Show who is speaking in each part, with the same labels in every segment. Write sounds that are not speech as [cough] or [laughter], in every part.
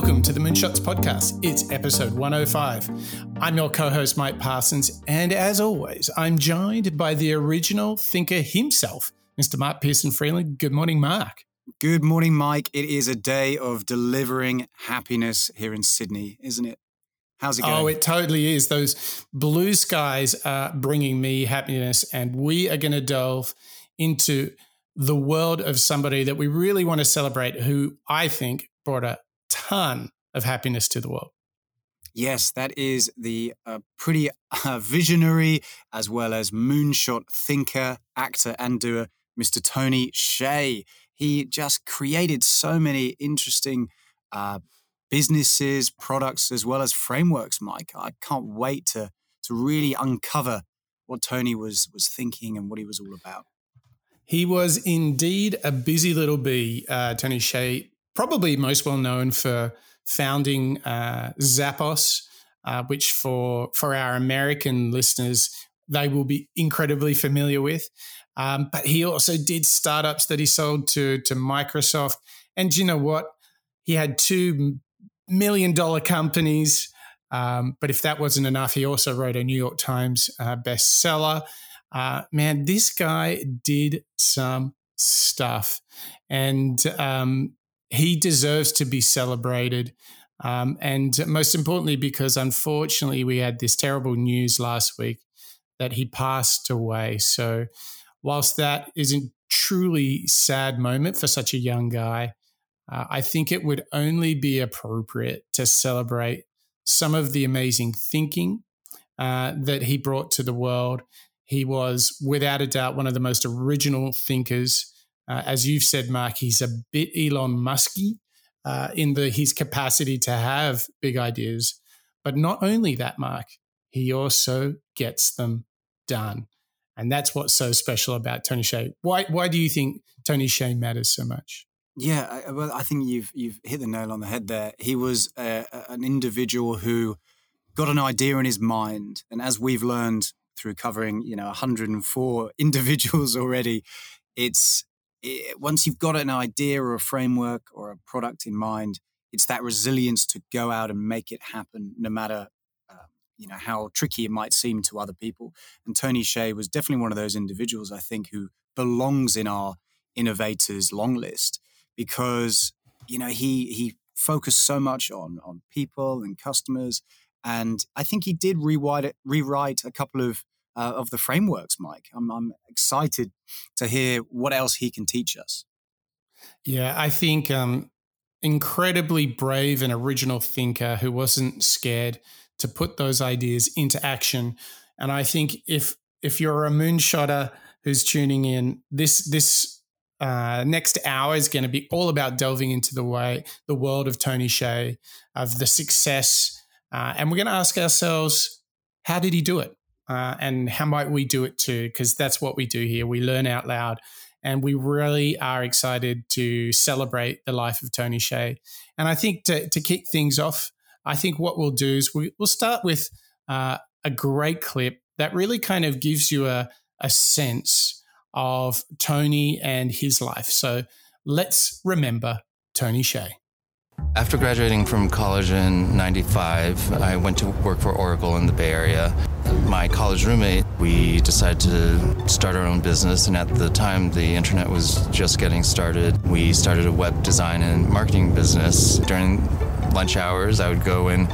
Speaker 1: Welcome to the Moonshots Podcast. It's episode 105. I'm your co host, Mike Parsons, and as always, I'm joined by the original thinker himself, Mr. Mark Pearson Freeland. Good morning, Mark.
Speaker 2: Good morning, Mike. It is a day of delivering happiness here in Sydney, isn't it? How's it oh, going?
Speaker 1: Oh, it totally is. Those blue skies are bringing me happiness, and we are going to delve into the world of somebody that we really want to celebrate who I think brought a ton of happiness to the world.
Speaker 2: Yes, that is the uh, pretty uh, visionary as well as moonshot thinker, actor, and doer, Mr. Tony Hsieh. He just created so many interesting uh, businesses, products, as well as frameworks, Mike. I can't wait to, to really uncover what Tony was, was thinking and what he was all about.
Speaker 1: He was indeed a busy little bee, uh, Tony Hsieh, probably most well known for founding uh, Zappos, uh, which for for our American listeners they will be incredibly familiar with. Um, but he also did startups that he sold to to Microsoft, and you know what? He had two million dollar companies. Um, but if that wasn't enough, he also wrote a New York Times uh, bestseller. Uh, man, this guy did some stuff, and um, he deserves to be celebrated. Um, and most importantly, because unfortunately, we had this terrible news last week that he passed away. So, whilst that isn't truly sad moment for such a young guy, uh, I think it would only be appropriate to celebrate some of the amazing thinking uh, that he brought to the world. He was, without a doubt, one of the most original thinkers uh, as you've said, Mark, he's a bit Elon Musky uh, in the his capacity to have big ideas. But not only that, Mark, he also gets them done. And that's what's so special about Tony Hsieh. Why, why do you think Tony Hsieh matters so much?
Speaker 2: Yeah, I, well, I think you've you've hit the nail on the head there. He was a, an individual who got an idea in his mind, and as we've learned through covering, you know, 104 [laughs] individuals already, it's it, once you've got an idea or a framework or a product in mind, it's that resilience to go out and make it happen, no matter uh, you know how tricky it might seem to other people. And Tony Hsieh was definitely one of those individuals, I think, who belongs in our innovators long list because you know he he focused so much on on people and customers, and I think he did rewrite rewrite a couple of uh, of the frameworks, Mike. I'm, I'm excited to hear what else he can teach us.
Speaker 1: Yeah, I think um, incredibly brave and original thinker who wasn't scared to put those ideas into action. And I think if if you're a moonshotter who's tuning in, this this uh, next hour is going to be all about delving into the way the world of Tony Hsieh, of the success, uh, and we're going to ask ourselves, how did he do it? Uh, and how might we do it too? Because that's what we do here. We learn out loud. And we really are excited to celebrate the life of Tony Hsieh. And I think to, to kick things off, I think what we'll do is we, will start with uh, a great clip that really kind of gives you a, a sense of Tony and his life. So let's remember Tony Hsieh.
Speaker 3: After graduating from college in 95, I went to work for Oracle in the Bay Area. My college roommate, we decided to start our own business, and at the time the internet was just getting started. We started a web design and marketing business. During lunch hours, I would go and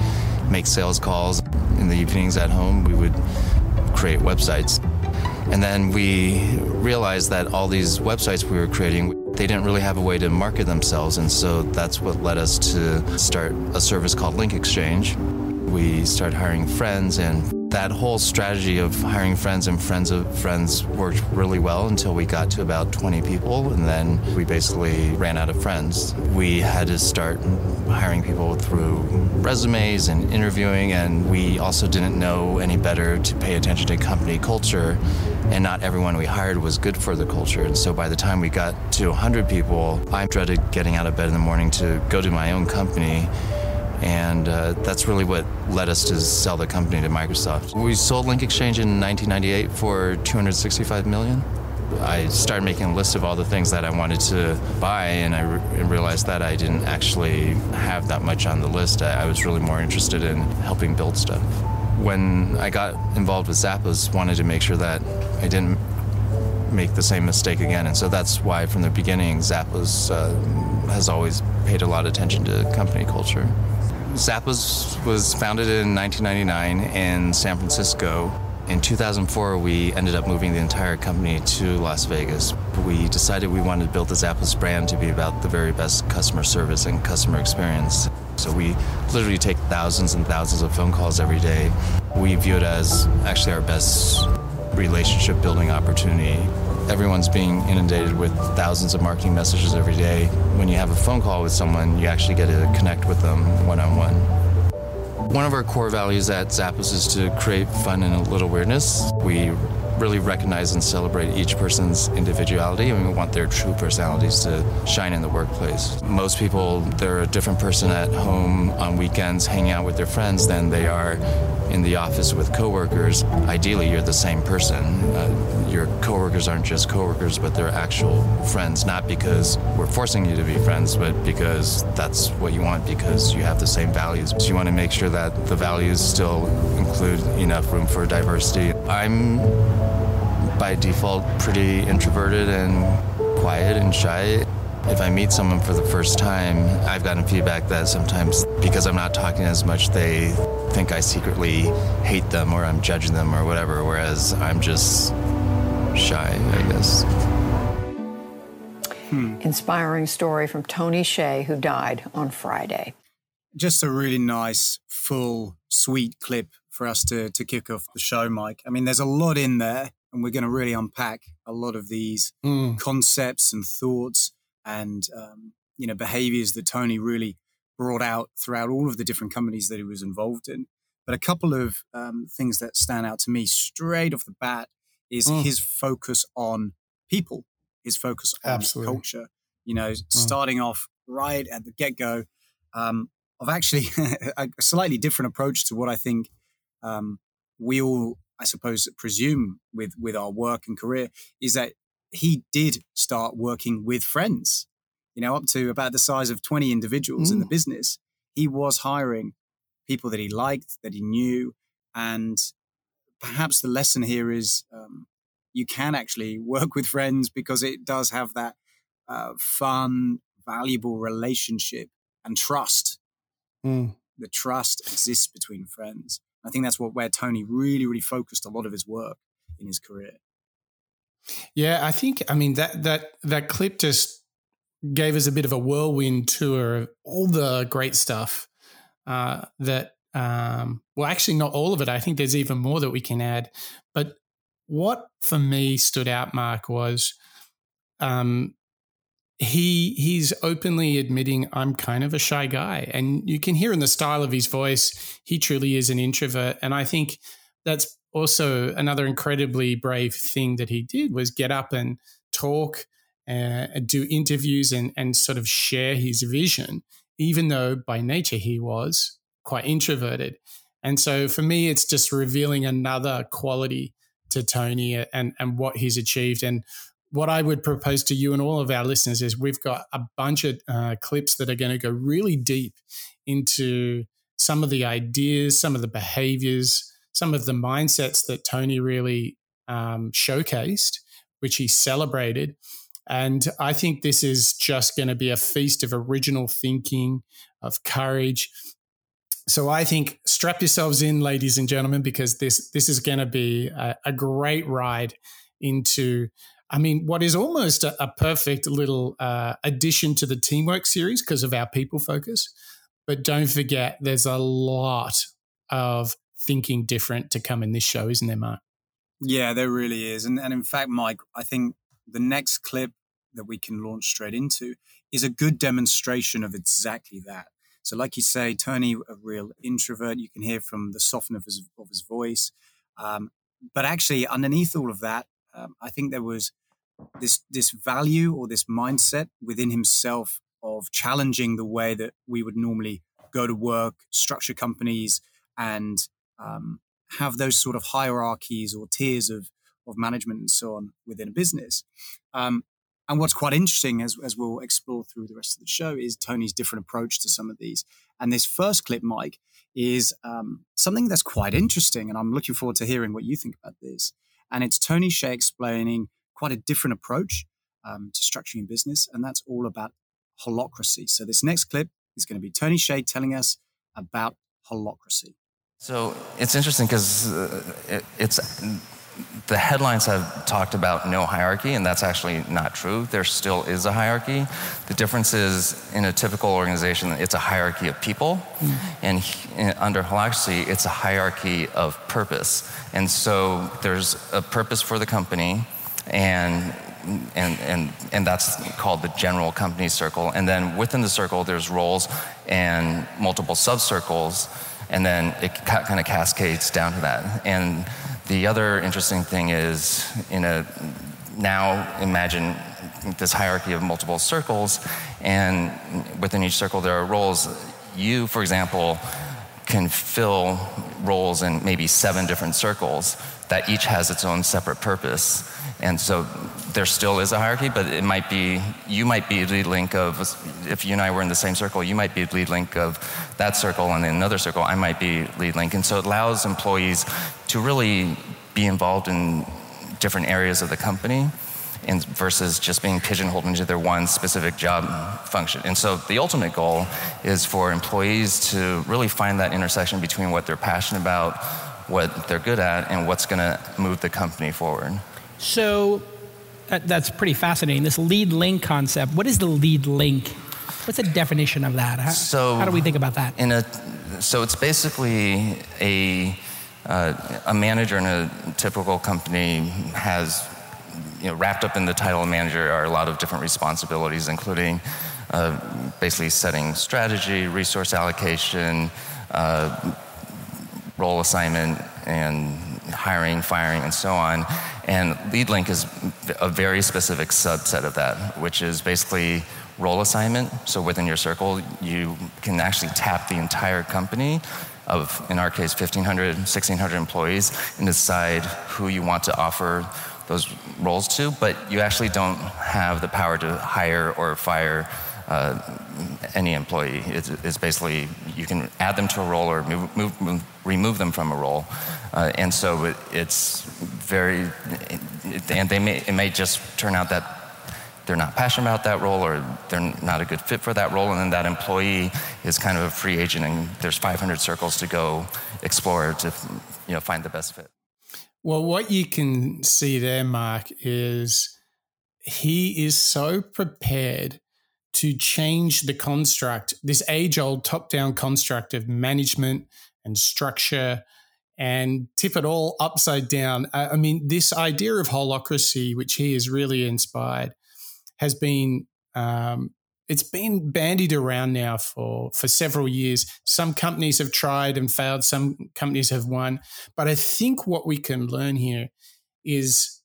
Speaker 3: make sales calls. In the evenings at home, we would create websites. And then we realized that all these websites we were creating, they didn't really have a way to market themselves. And so that's what led us to start a service called Link Exchange. We started hiring friends and that whole strategy of hiring friends and friends of friends worked really well until we got to about 20 people and then we basically ran out of friends. We had to start hiring people through resumes and interviewing and we also didn't know any better to pay attention to company culture and not everyone we hired was good for the culture. And so by the time we got to 100 people, I dreaded getting out of bed in the morning to go to my own company and uh, that's really what led us to sell the company to Microsoft. We sold Link Exchange in 1998 for 265 million. I started making a list of all the things that I wanted to buy, and I re- realized that I didn't actually have that much on the list. I, I was really more interested in helping build stuff. When I got involved with Zappos, wanted to make sure that I didn't make the same mistake again, and so that's why from the beginning, Zappos uh, has always paid a lot of attention to company culture. Zappos was founded in 1999 in San Francisco in 2004, we ended up moving the entire company to Las Vegas. We decided we wanted to build the Zappos brand to be about the very best customer service and customer experience. So we literally take thousands and thousands of phone calls every day. We view it as actually our best relationship building opportunity. Everyone's being inundated with thousands of marketing messages every day. When you have a phone call with someone, you actually get to connect with them one on one. One of our core values at Zappos is to create fun and a little weirdness. We really recognize and celebrate each person's individuality and we want their true personalities to shine in the workplace. Most people, they're a different person at home on weekends hanging out with their friends than they are in the office with coworkers. Ideally, you're the same person. Uh, your coworkers aren't just coworkers, but they're actual friends, not because we're forcing you to be friends, but because that's what you want because you have the same values. So you want to make sure that the values still include enough room for diversity. I'm by default pretty introverted and quiet and shy. If I meet someone for the first time, I've gotten feedback that sometimes because I'm not talking as much, they think I secretly hate them or I'm judging them or whatever, whereas I'm just shy, I guess.
Speaker 4: Hmm. Inspiring story from Tony Hsieh, who died on Friday.
Speaker 2: Just a really nice, full, sweet clip for us to, to kick off the show, Mike. I mean, there's a lot in there and we're going to really unpack a lot of these mm. concepts and thoughts and um, you know behaviors that Tony really brought out throughout all of the different companies that he was involved in. But a couple of um, things that stand out to me straight off the bat is mm. his focus on people, his focus on Absolutely. culture. You know, mm. starting off right at the get go um, of actually [laughs] a slightly different approach to what I think um, we all I suppose, presume with with our work and career is that he did start working with friends. You know, up to about the size of twenty individuals mm. in the mm. business, he was hiring people that he liked, that he knew, and perhaps the lesson here is um, you can actually [laughs] work with friends because it does have that uh, fun, valuable relationship and trust. Mm. The trust exists between friends. I think that's what where Tony really, really focused a lot of his work in his career.
Speaker 1: Yeah, I think I mean that that that clip just gave us a bit of a whirlwind tour of all the great stuff uh, that um, well, actually, not all of it. I think there's even more that we can add. But what for me stood out, Mark, was um, he he's openly admitting I'm kind of a shy guy, and you can hear in the style of his voice he truly is an introvert. And I think that's also another incredibly brave thing that he did was get up and talk uh, and do interviews and and sort of share his vision, even though by nature he was quite introverted. And so for me, it's just revealing another quality to Tony and and what he's achieved and what I would propose to you and all of our listeners is we've got a bunch of uh, clips that are going to go really deep into some of the ideas, some of the behaviors, some of the mindsets that Tony really um, showcased, which he celebrated. And I think this is just going to be a feast of original thinking, of courage. So I think strap yourselves in, ladies and gentlemen, because this this is going to be a, a great ride into I mean, what is almost a, a perfect little uh, addition to the teamwork series because of our people focus. But don't forget, there's a lot of thinking different to come in this show, isn't there, Mark?
Speaker 2: Yeah, there really is. And, and in fact, Mike, I think the next clip that we can launch straight into is a good demonstration of exactly that. So, like you say, Tony, a real introvert, you can hear from the softness of his, of his voice. Um, but actually, underneath all of that, um, I think there was this this value or this mindset within himself of challenging the way that we would normally go to work, structure companies, and um, have those sort of hierarchies or tiers of of management and so on within a business. Um, and what's quite interesting, as, as we'll explore through the rest of the show, is Tony's different approach to some of these. And this first clip, Mike, is um, something that's quite interesting. And I'm looking forward to hearing what you think about this. And it's Tony Hsieh explaining quite a different approach um, to structuring business. And that's all about holacracy. So this next clip is going to be Tony Hsieh telling us about holacracy.
Speaker 3: So it's interesting because uh, it, it's the headlines have talked about no hierarchy, and that's actually not true. There still is a hierarchy. The difference is in a typical organization, it's a hierarchy of people, mm. and in, under Holacracy, it's a hierarchy of purpose. And so there's a purpose for the company, and and, and, and that's called the general company circle. And then within the circle, there's roles and multiple sub circles, and then it ca- kind of cascades down to that. And the other interesting thing is, in a now imagine this hierarchy of multiple circles, and within each circle there are roles. You, for example, can fill roles in maybe seven different circles that each has its own separate purpose. And so there still is a hierarchy, but it might be, you might be lead link of, if you and I were in the same circle, you might be lead link of that circle, and in another circle, I might be lead link. And so it allows employees to really be involved in different areas of the company versus just being pigeonholed into their one specific job function. And so the ultimate goal is for employees to really find that intersection between what they're passionate about, what they're good at, and what's going to move the company forward.
Speaker 5: So that's pretty fascinating. This lead link concept. What is the lead link? What's the definition of that? How, so how do we think about that?
Speaker 3: In a, so it's basically a uh, a manager in a typical company has you know, wrapped up in the title of manager are a lot of different responsibilities, including uh, basically setting strategy, resource allocation, uh, role assignment, and hiring, firing, and so on. And LeadLink is a very specific subset of that, which is basically role assignment. So within your circle, you can actually tap the entire company of, in our case, 1,500, 1,600 employees and decide who you want to offer those roles to, but you actually don't have the power to hire or fire uh, any employee. It's, it's, basically you can add them to a role or move, move, move, remove them from a role, uh, and so it, it's very. It, and they may it may just turn out that they're not passionate about that role or they're not a good fit for that role, and then that employee is kind of a free agent, and there's 500 circles to go explore to you know find the best fit.
Speaker 1: Well, what you can see there, Mark, is he is so prepared to change the construct, this age old top down construct of management and structure and tip it all upside down. I mean, this idea of holacracy, which he has really inspired, has been um, it's been bandied around now for for several years. Some companies have tried and failed. Some companies have won. But I think what we can learn here is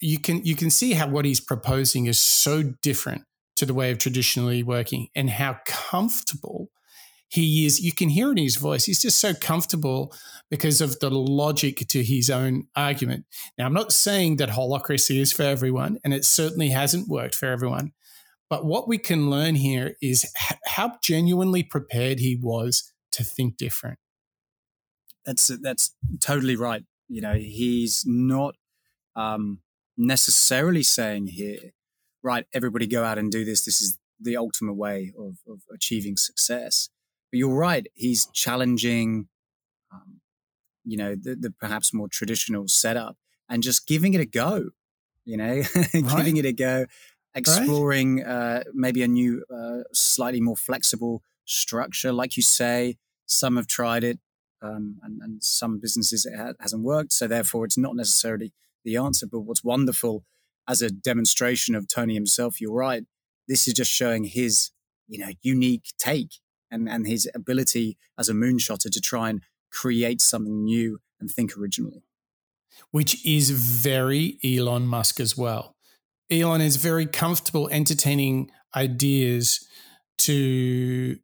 Speaker 1: you can you can see how what he's proposing is so different to the way of traditionally working and how comfortable he is. You can hear in his voice. He's just so comfortable because of the logic to his own argument. Now, I'm not saying that holacracy is for everyone, and it certainly hasn't worked for everyone. But what we can learn here is how genuinely prepared he was to think different.
Speaker 2: That's that's totally right. You know, he's not um, necessarily saying here right, everybody go out and do this. This is the ultimate way of, of achieving success. But you're right. He's challenging, um, you know, the, the, perhaps more traditional setup and just giving it a go, you know, [laughs] giving it a go, exploring right. uh, maybe a new, uh, slightly more flexible structure. Like you say, some have tried it um, and, and, some businesses it ha- hasn't worked. So therefore, it's not necessarily the answer. But what's wonderful as a demonstration of Tony himself, you're right. This is just showing his, you know, unique take and, and his ability as a moonshotter to try and create something new and think originally.
Speaker 1: Which is very Elon Musk as well. Elon is very comfortable entertaining ideas to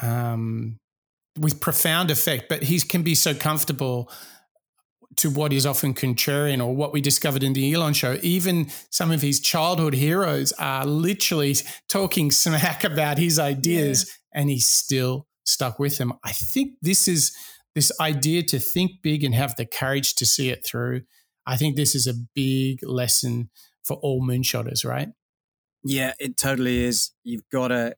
Speaker 1: um, with profound effect, but he can be so comfortable to what is often contrarian or what we discovered in the Elon show. Even some of his childhood heroes are literally talking smack about his ideas yeah. and he's still stuck with them. I think this is this idea to think big and have the courage to see it through. I think this is a big lesson for all moonshotters, right?
Speaker 2: Yeah, it totally is. You've got to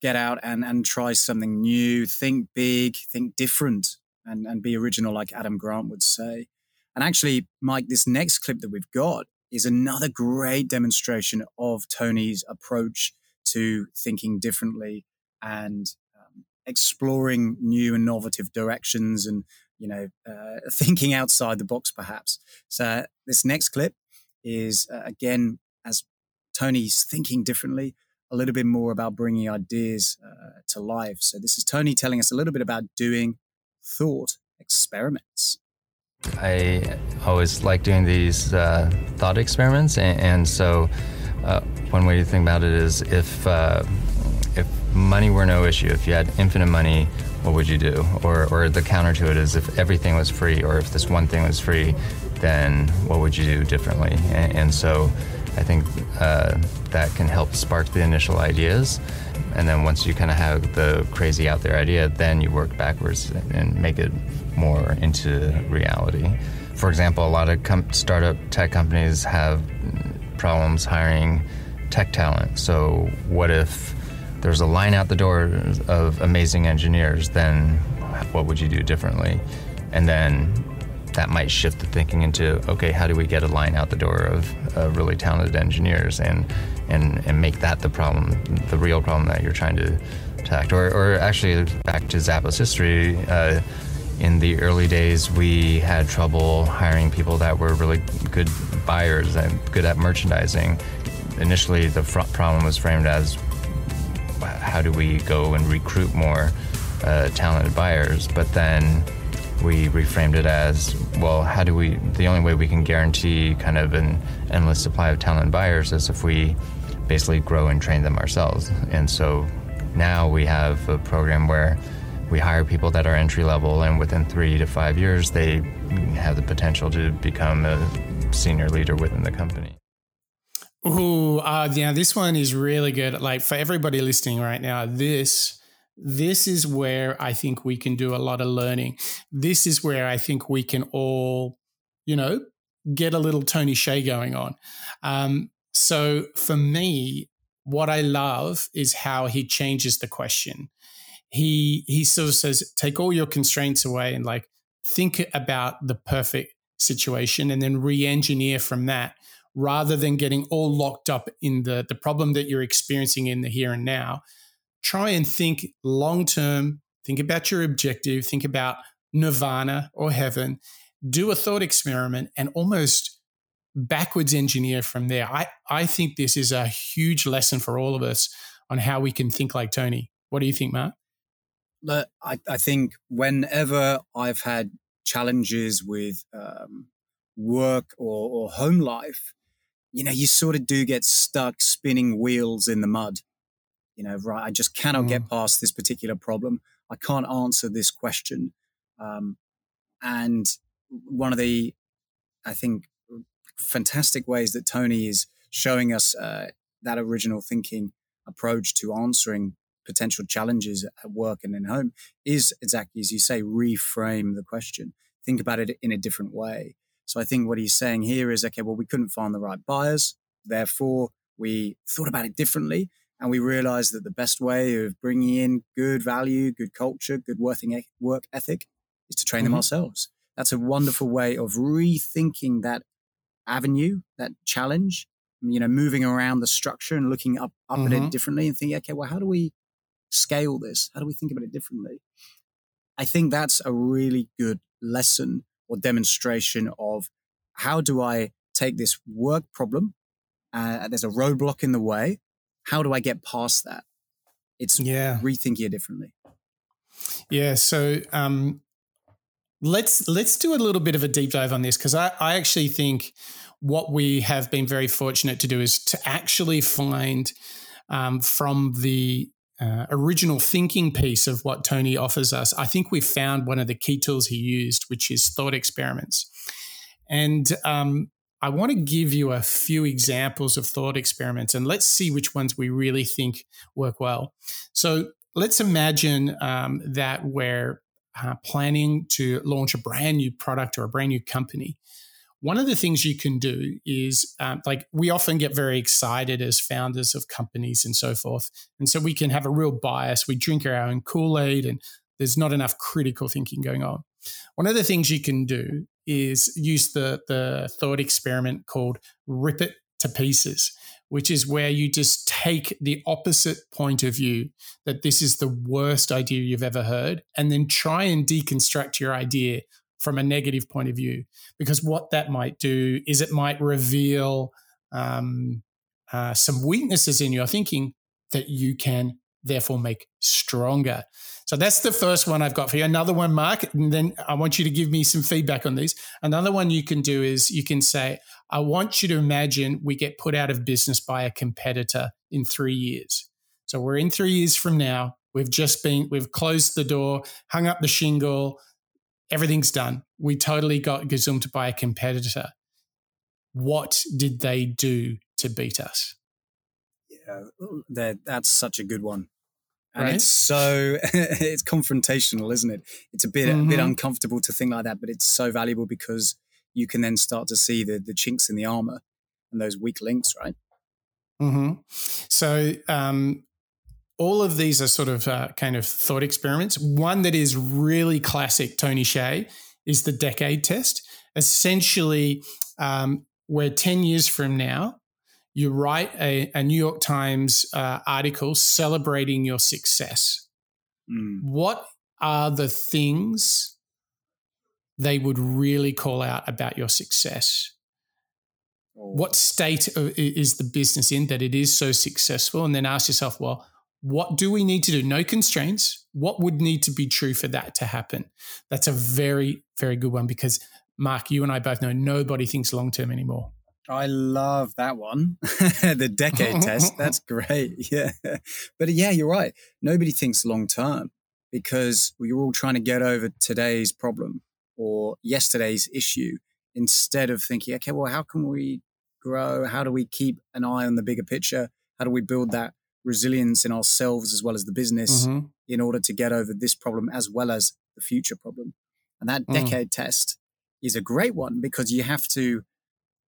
Speaker 2: get out and, and try something new, think big, think different, and, and be original, like Adam Grant would say. And actually, Mike, this next clip that we've got is another great demonstration of Tony's approach to thinking differently and um, exploring new innovative directions and you know uh, [laughs] thinking outside the box perhaps so this next clip is uh, again as tony's thinking differently a little bit more about bringing ideas uh, to life. So, this is Tony telling us a little bit about doing thought experiments.
Speaker 3: I always like doing these uh, thought experiments, and, and so uh, one way to think about it is if uh, if money were no issue, if you had infinite money, what would you do? Or or the counter to it is if everything was free, or if this one thing was free, then what would you do differently? and, and so I think uh, that can help spark the initial ideas. And then once you kind of have the crazy out there idea, then you work backwards and make it more into reality. For example, a lot of com- startup tech companies have problems hiring tech talent. So, what if there's a line out the door of amazing engineers? Then, what would you do differently? And then that might shift the thinking into okay, how do we get a line out the door of really talented engineers and and and make that the problem, the real problem that you're trying to attack. Or, or actually, back to Zappos history. Uh, in the early days, we had trouble hiring people that were really good buyers and good at merchandising. Initially, the fr- problem was framed as how do we go and recruit more uh, talented buyers? But then we reframed it as well how do we the only way we can guarantee kind of an endless supply of talent buyers is if we basically grow and train them ourselves and so now we have a program where we hire people that are entry level and within three to five years they have the potential to become a senior leader within the company
Speaker 1: Ooh, uh, yeah, this one is really good. Like for everybody listening right now, this this is where I think we can do a lot of learning. This is where I think we can all, you know, get a little Tony Hsieh going on. Um, so for me, what I love is how he changes the question. He he sort of says, take all your constraints away and like think about the perfect situation and then re-engineer from that rather than getting all locked up in the the problem that you're experiencing in the here and now try and think long term, think about your objective, think about nirvana or heaven, do a thought experiment and almost backwards engineer from there. I, I think this is a huge lesson for all of us on how we can think like Tony. What do you think, Matt?
Speaker 2: I, I think whenever I've had challenges with um, work or, or home life, you know, you sort of do get stuck spinning wheels in the mud you know, right, I just cannot mm. get past this particular problem. I can't answer this question. Um, and one of the, I think, fantastic ways that Tony is showing us uh, that original thinking approach to answering potential challenges at work and in home is exactly as you say, reframe the question. Think about it in a different way. So I think what he's saying here is okay, well, we couldn't find the right buyers. Therefore, we thought about it differently and we realized that the best way of bringing in good value, good culture, good working work ethic is to train mm-hmm. them ourselves. That's a wonderful way of rethinking that avenue, that challenge, you know, moving around the structure and looking up, up mm-hmm. at it mm-hmm. differently and thinking, okay, well, how do we scale this? How do we think about it differently? I think that's a really good lesson or demonstration of how do I take this work problem? Uh, there's a roadblock in the way how do I get past that? It's yeah. rethinking it differently.
Speaker 1: Yeah. So um, let's let's do a little bit of a deep dive on this because I, I actually think what we have been very fortunate to do is to actually find um, from the uh, original thinking piece of what Tony offers us, I think we've found one of the key tools he used, which is thought experiments. And um, I want to give you a few examples of thought experiments and let's see which ones we really think work well. So let's imagine um, that we're uh, planning to launch a brand new product or a brand new company. One of the things you can do is um, like we often get very excited as founders of companies and so forth. And so we can have a real bias. We drink our own Kool Aid and there's not enough critical thinking going on. One of the things you can do is use the, the thought experiment called rip it to pieces, which is where you just take the opposite point of view that this is the worst idea you've ever heard, and then try and deconstruct your idea from a negative point of view. Because what that might do is it might reveal um, uh, some weaknesses in your thinking that you can therefore make stronger. So that's the first one I've got for you. Another one, Mark, and then I want you to give me some feedback on these. Another one you can do is you can say, I want you to imagine we get put out of business by a competitor in three years. So we're in three years from now. We've just been, we've closed the door, hung up the shingle, everything's done. We totally got gazumped by a competitor. What did they do to beat us?
Speaker 2: Yeah, that, that's such a good one and right. it's so [laughs] it's confrontational isn't it it's a bit mm-hmm. a bit mm-hmm. uncomfortable to think like that but it's so valuable because you can then start to see the the chinks in the armor and those weak links right
Speaker 1: mm-hmm. so um, all of these are sort of uh, kind of thought experiments one that is really classic tony hsieh is the decade test essentially um, we're 10 years from now you write a, a New York Times uh, article celebrating your success. Mm. What are the things they would really call out about your success? Oh. What state is the business in that it is so successful? And then ask yourself, well, what do we need to do? No constraints. What would need to be true for that to happen? That's a very, very good one because, Mark, you and I both know nobody thinks long term anymore.
Speaker 2: I love that one. [laughs] the decade test. [laughs] That's great. [laughs] Yeah. But yeah, you're right. Nobody thinks long term because we're all trying to get over today's problem or yesterday's issue instead of thinking, okay, well, how can we grow? How do we keep an eye on the bigger picture? How do we build that resilience in ourselves as well as the business mm-hmm. in order to get over this problem as well as the future problem? And that mm. decade mm. test is a great one because you have to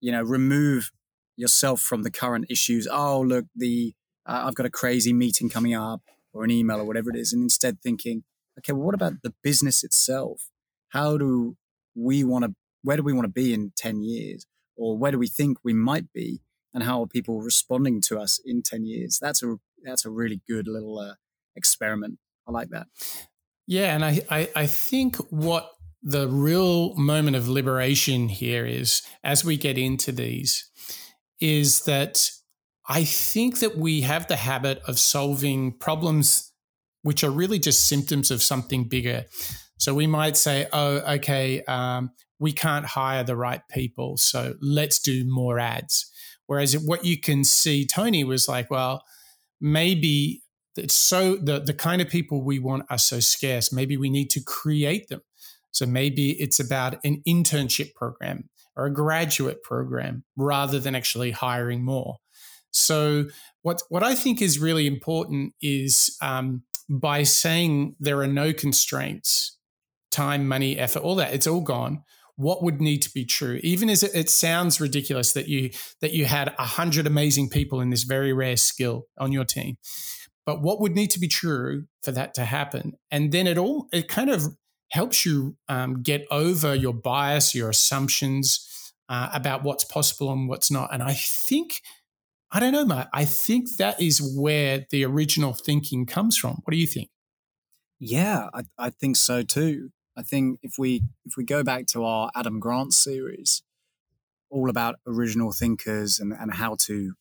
Speaker 2: you know, remove yourself from the current issues. Oh, look, the uh, I've got a crazy meeting coming up or an email or whatever it is, and instead thinking, okay, well, what about the business itself? How do we want to? Where do we want to be in ten years, or where do we think we might be, and how are people responding to us in ten years? That's a that's a really good little uh, experiment. I like that.
Speaker 1: Yeah, and I, I I think what the real moment of liberation here is as we get into these is that I think that we have the habit of solving problems which are really just symptoms of something bigger. So we might say, oh, okay, um, we can't hire the right people. So let's do more ads. Whereas what you can see, Tony was like, well, maybe it's so the, the kind of people we want are so scarce. Maybe we need to create them. So maybe it's about an internship program or a graduate program rather than actually hiring more. So what what I think is really important is um, by saying there are no constraints, time, money, effort, all that it's all gone. What would need to be true? Even as it, it sounds ridiculous that you that you had a hundred amazing people in this very rare skill on your team, but what would need to be true for that to happen? And then it all it kind of helps you um, get over your bias, your assumptions uh, about what's possible and what's not. And I think, I don't know, Matt, I think that is where the original thinking comes from. What do you think?
Speaker 2: Yeah, I, I think so too. I think if we if we go back to our Adam Grant series, all about original thinkers and, and how to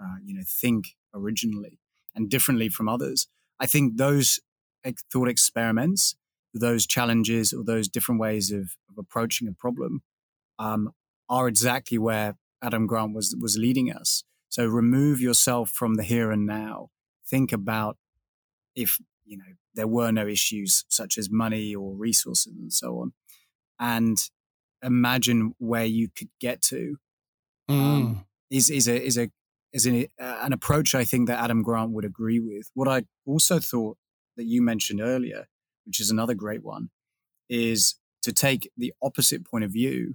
Speaker 2: uh, you know think originally and differently from others, I think those thought experiments those challenges or those different ways of, of approaching a problem um, are exactly where Adam Grant was was leading us. So remove yourself from the here and now. Think about if you know there were no issues such as money or resources and so on, and imagine where you could get to um, mm. um, is is a is a is an, uh, an approach I think that Adam Grant would agree with. What I also thought that you mentioned earlier, which is another great one, is to take the opposite point of view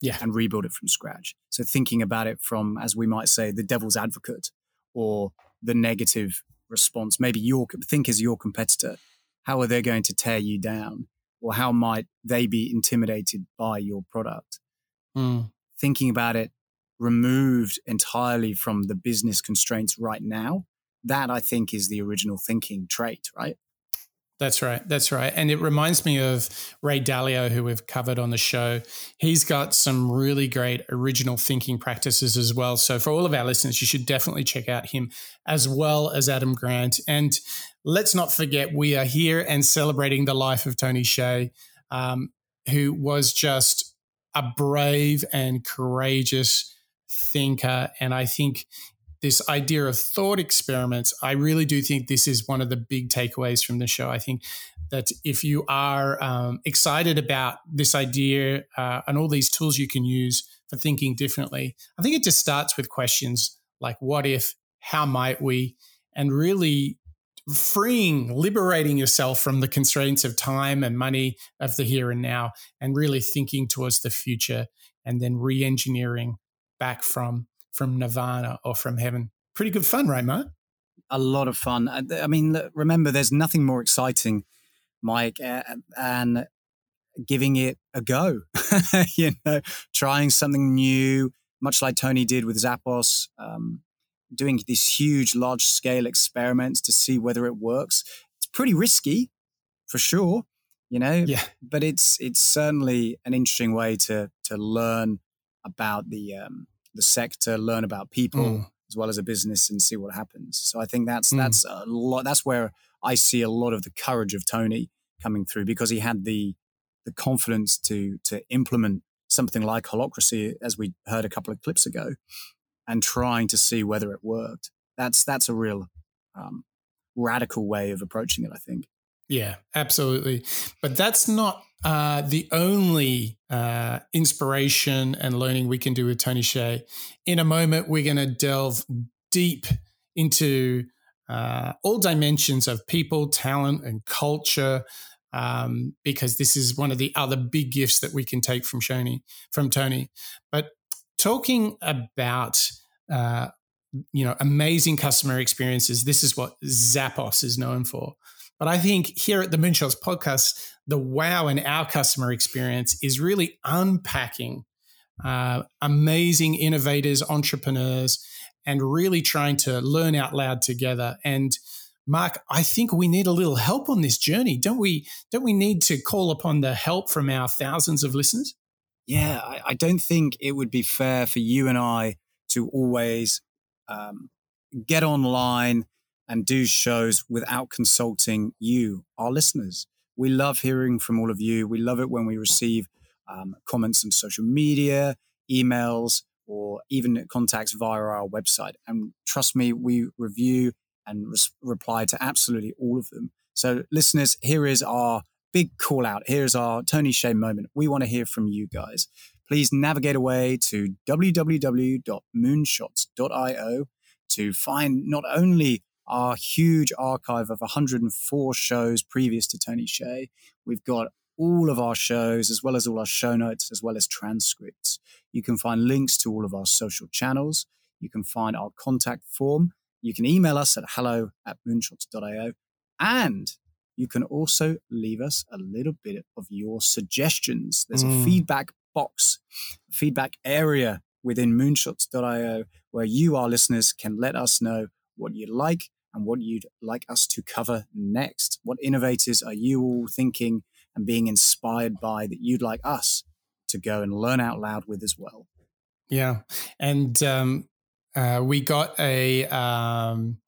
Speaker 1: yeah.
Speaker 2: and rebuild it from scratch. So thinking about it from, as we might say, the devil's advocate or the negative response. Maybe your think is your competitor. How are they going to tear you down? Or how might they be intimidated by your product? Mm. Thinking about it removed entirely from the business constraints right now. That I think is the original thinking trait, right?
Speaker 1: That's right. That's right. And it reminds me of Ray Dalio, who we've covered on the show. He's got some really great original thinking practices as well. So, for all of our listeners, you should definitely check out him as well as Adam Grant. And let's not forget, we are here and celebrating the life of Tony Hsieh, um, who was just a brave and courageous thinker. And I think this idea of thought experiments, I really do think this is one of the big takeaways from the show. I think that if you are um, excited about this idea uh, and all these tools you can use for thinking differently, I think it just starts with questions like what if, how might we, and really freeing, liberating yourself from the constraints of time and money of the here and now, and really thinking towards the future and then re engineering back from from Nirvana or from heaven. Pretty good fun, right, Mark?
Speaker 2: A lot of fun. I mean, remember, there's nothing more exciting, Mike, and giving it a go. [laughs] you know, trying something new, much like Tony did with Zappos, um, doing these huge, large scale experiments to see whether it works. It's pretty risky, for sure. You know,
Speaker 1: yeah.
Speaker 2: But it's it's certainly an interesting way to to learn about the um, the sector, learn about people mm. as well as a business, and see what happens. So I think that's mm. that's a lot. That's where I see a lot of the courage of Tony coming through because he had the the confidence to to implement something like holacracy, as we heard a couple of clips ago, and trying to see whether it worked. That's that's a real um, radical way of approaching it. I think.
Speaker 1: Yeah, absolutely. But that's not uh, the only uh, inspiration and learning we can do with Tony Hsieh. In a moment, we're going to delve deep into uh, all dimensions of people, talent, and culture. Um, because this is one of the other big gifts that we can take from Shoni, from Tony. But talking about uh, you know amazing customer experiences, this is what Zappos is known for. But I think here at the Moonshots podcast, the wow in our customer experience is really unpacking uh, amazing innovators, entrepreneurs, and really trying to learn out loud together. And Mark, I think we need a little help on this journey, don't we? Don't we need to call upon the help from our thousands of listeners?
Speaker 2: Yeah, I, I don't think it would be fair for you and I to always um, get online and do shows without consulting you, our listeners. We love hearing from all of you. We love it when we receive um, comments on social media, emails, or even contacts via our website. And trust me, we review and res- reply to absolutely all of them. So, listeners, here is our big call out. Here's our Tony Hsieh moment. We want to hear from you guys. Please navigate away to www.moonshots.io to find not only our huge archive of 104 shows previous to Tony Hsieh. We've got all of our shows, as well as all our show notes, as well as transcripts. You can find links to all of our social channels. You can find our contact form. You can email us at hello at moonshots.io. And you can also leave us a little bit of your suggestions. There's mm. a feedback box, feedback area within moonshots.io where you, our listeners, can let us know what you like and what you'd like us to cover next. What innovators are you all thinking and being inspired by that you'd like us to go and learn out loud with as well?
Speaker 1: Yeah. And um, uh, we got a, um,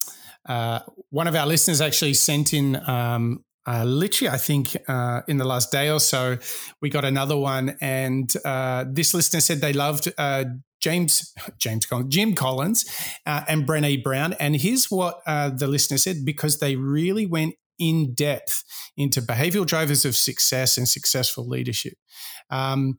Speaker 1: uh, one of our listeners actually sent in um, uh, literally, I think uh, in the last day or so, we got another one. And uh, this listener said they loved uh, James [laughs] James Jim Collins, uh, and Brené Brown. And here's what uh, the listener said because they really went in depth into behavioral drivers of success and successful leadership. Um,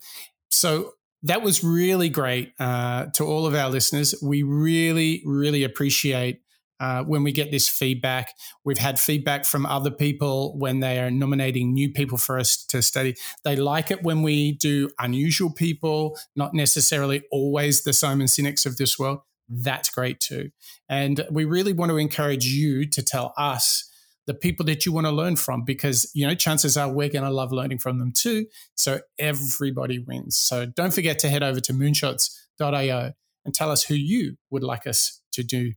Speaker 1: so that was really great uh, to all of our listeners. We really, really appreciate uh, when we get this feedback. We've had feedback from other people when they are nominating new people for us to study. They like it when we do unusual people, not necessarily always the Simon Sinek's of this world. That's great too. And we really want to encourage you to tell us the people that you want to learn from because you know chances are we're going to love learning from them too so everybody wins so don't forget to head over to moonshots.io and tell us who you would like us to do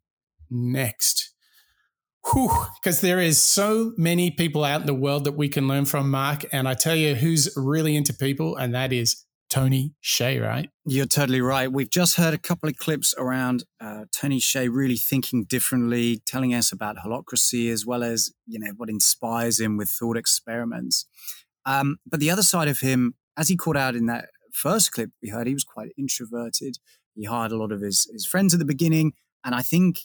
Speaker 1: next. Because there is so many people out in the world that we can learn from, Mark. And I tell you who's really into people, and that is Tony Hsieh, right?
Speaker 2: You're totally right. We've just heard a couple of clips around uh, Tony Hsieh really thinking differently, telling us about holacracy as well as you know what inspires him with thought experiments. Um, but the other side of him, as he called out in that first clip we heard, he was quite introverted. He hired a lot of his his friends at the beginning, and I think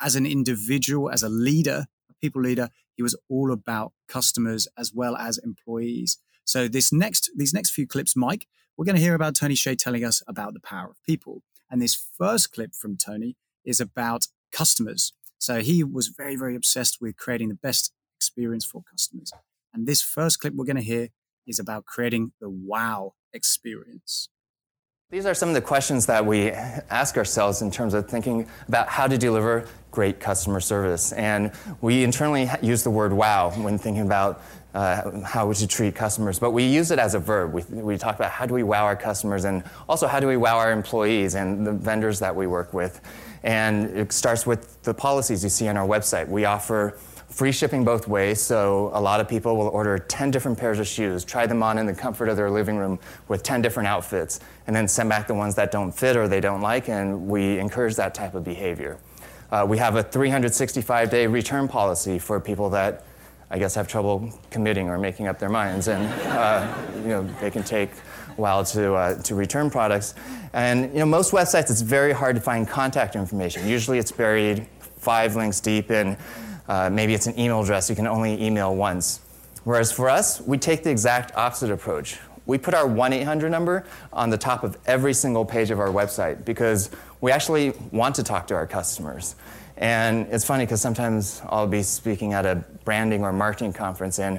Speaker 2: as an individual, as a leader, a people leader, he was all about customers as well as employees. So this next, these next few clips, Mike, we're going to hear about Tony Hsieh telling us about the power of people. And this first clip from Tony is about customers. So he was very, very obsessed with creating the best experience for customers. And this first clip we're going to hear is about creating the wow experience.
Speaker 3: These are some of the questions that we ask ourselves in terms of thinking about how to deliver great customer service. And we internally use the word wow when thinking about uh, how we should treat customers, but we use it as a verb. We, we talk about how do we wow our customers and also how do we wow our employees and the vendors that we work with. And it starts with the policies you see on our website. We offer Free shipping both ways, so a lot of people will order 10 different pairs of shoes, try them on in the comfort of their living room with 10 different outfits, and then send back the ones that don't fit or they don't like, and we encourage that type of behavior. Uh, we have a 365 day return policy for people that I guess have trouble committing or making up their minds, and uh, you know they can take a while to uh, to return products. And you know most websites it's very hard to find contact information. Usually it's buried five links deep in uh, maybe it's an email address you can only email once. Whereas for us, we take the exact opposite approach. We put our 1 800 number on the top of every single page of our website because we actually want to talk to our customers. And it's funny because sometimes I'll be speaking at a branding or marketing conference and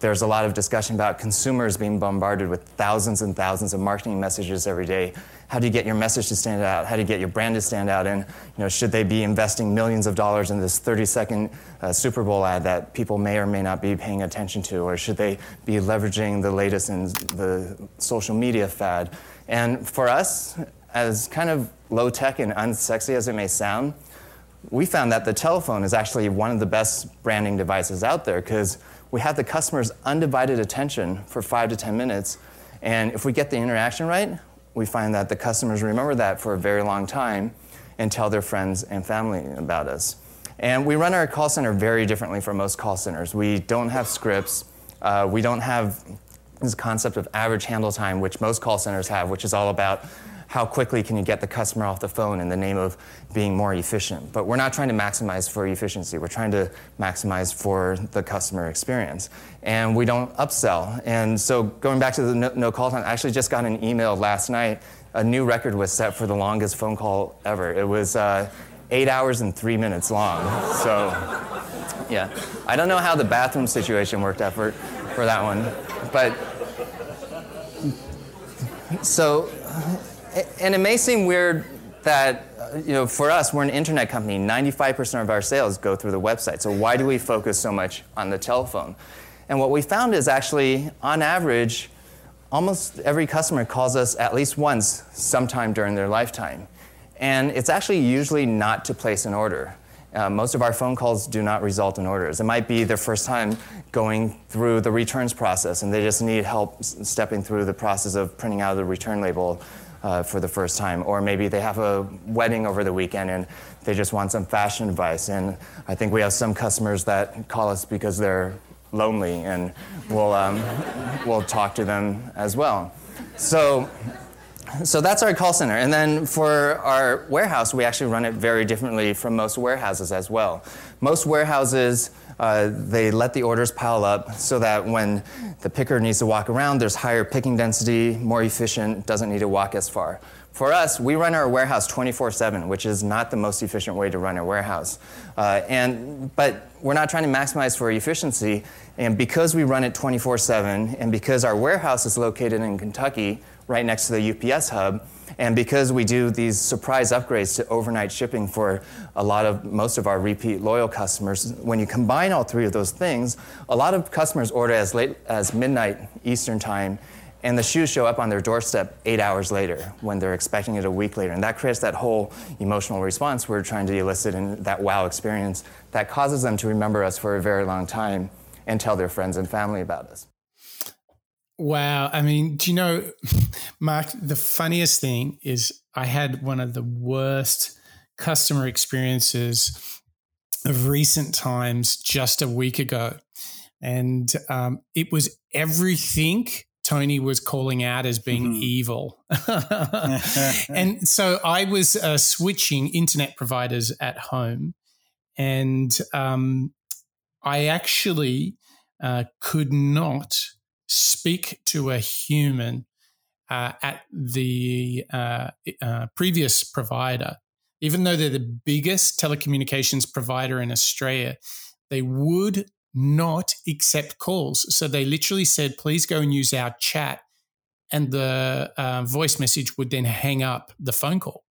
Speaker 3: there's a lot of discussion about consumers being bombarded with thousands and thousands of marketing messages every day. How do you get your message to stand out? How do you get your brand to stand out? And you know, should they be investing millions of dollars in this 30-second uh, Super Bowl ad that people may or may not be paying attention to, or should they be leveraging the latest in the social media fad? And for us, as kind of low tech and unsexy as it may sound, we found that the telephone is actually one of the best branding devices out there because we have the customer's undivided attention for five to 10 minutes. And if we get the interaction right, we find that the customers remember that for a very long time and tell their friends and family about us. And we run our call center very differently from most call centers. We don't have scripts. Uh, we don't have this concept of average handle time, which most call centers have, which is all about how quickly can you get the customer off the phone in the name of being more efficient. But we're not trying to maximize for efficiency. We're trying to maximize for the customer experience. And we don't upsell. And so going back to the no, no call time, I actually just got an email last night. A new record was set for the longest phone call ever. It was uh, eight hours and three minutes long. So, yeah. I don't know how the bathroom situation worked out for, for that one. But so and it may seem weird that uh, you know for us we're an internet company. 95% of our sales go through the website. So why do we focus so much on the telephone? And what we found is actually on average almost every customer calls us at least once sometime during their lifetime. And it's actually usually not to place an order. Uh, most of our phone calls do not result in orders. It might be their first time going through the returns process and they just need help stepping through the process of printing out the return label uh, for the first time. Or maybe they have a wedding over the weekend and they just want some fashion advice. And I think we have some customers that call us because they're lonely and we'll, um, [laughs] we'll talk to them as well. So so that's our call center. And then for our warehouse, we actually run it very differently from most warehouses as well. Most warehouses, uh, they let the orders pile up so that when the picker needs to walk around, there's higher picking density, more efficient, doesn't need to walk as far. For us, we run our warehouse 24/7, which is not the most efficient way to run a warehouse. Uh, and but we're not trying to maximize for efficiency. And because we run it 24/7, and because our warehouse is located in Kentucky, right next to the UPS hub. And because we do these surprise upgrades to overnight shipping for a lot of most of our repeat loyal customers, when you combine all three of those things, a lot of customers order as late as midnight Eastern time and the shoes show up on their doorstep eight hours later when they're expecting it a week later. And that creates that whole emotional response we're trying to elicit in that wow experience that causes them to remember us for a very long time and tell their friends and family about us.
Speaker 1: Wow. I mean, do you know, [laughs] Mark, the funniest thing is I had one of the worst customer experiences of recent times just a week ago. And um, it was everything Tony was calling out as being mm-hmm. evil. [laughs] [laughs] and so I was uh, switching internet providers at home. And um, I actually uh, could not speak to a human uh, at the uh, uh, previous provider, even though they're the biggest telecommunications provider in Australia, they would not accept calls. So they literally said, please go and use our chat. And the uh, voice message would then hang up the phone call.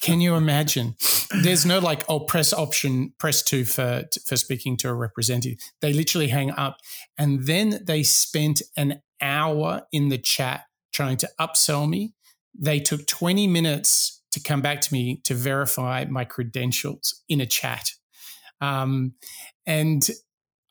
Speaker 1: Can you imagine? There's no like, oh, press option, press two for for speaking to a representative. They literally hang up, and then they spent an hour in the chat trying to upsell me. They took 20 minutes to come back to me to verify my credentials in a chat. Um, and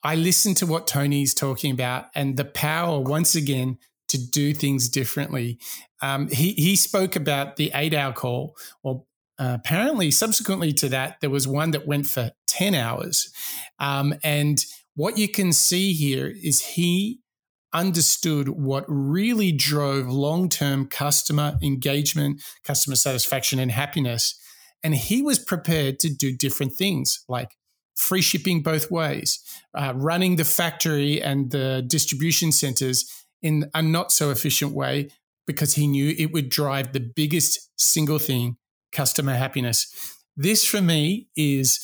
Speaker 1: I listened to what Tony's talking about and the power once again to do things differently. Um, he he spoke about the eight hour call. Well, uh, apparently, subsequently to that, there was one that went for ten hours. Um, and what you can see here is he understood what really drove long term customer engagement, customer satisfaction, and happiness. And he was prepared to do different things like free shipping both ways, uh, running the factory and the distribution centers in a not so efficient way because he knew it would drive the biggest single thing customer happiness. This for me is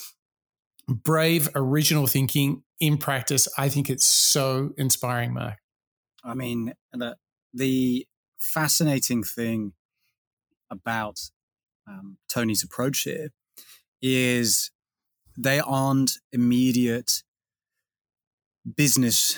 Speaker 1: brave, original thinking in practice. I think it's so inspiring, Mark.
Speaker 2: I mean, the, the fascinating thing about um, Tony's approach here is they aren't immediate business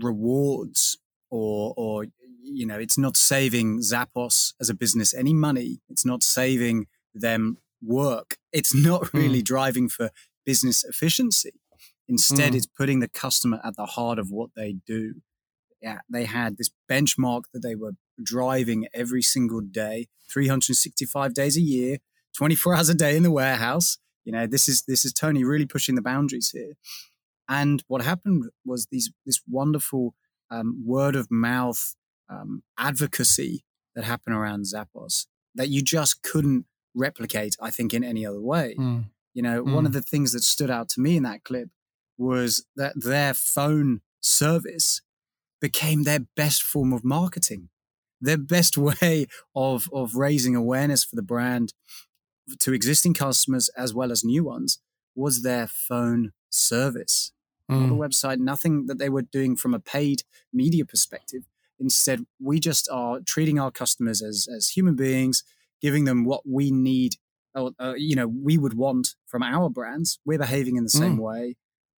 Speaker 2: rewards or or you know it's not saving Zappos as a business any money. It's not saving them work. It's not really mm. driving for business efficiency. Instead mm. it's putting the customer at the heart of what they do. Yeah they had this benchmark that they were driving every single day 365 days a year 24 hours a day in the warehouse. You know this is this is tony really pushing the boundaries here. And what happened was these this wonderful um, word of mouth um, advocacy that happened around Zappos that you just couldn't replicate, I think, in any other way. Mm. You know, mm. one of hmm. the things that stood out to me in that clip was that their phone service became their best form of marketing, their best [laughs] way of of raising awareness for the brand to existing customers as well as new ones was their phone service mm. on the website, nothing that they were doing from a paid media perspective. Instead, we just are treating our customers as, as human beings, giving them what we need, or, uh, you know, we would want from our brands. We're behaving in the same mm. way,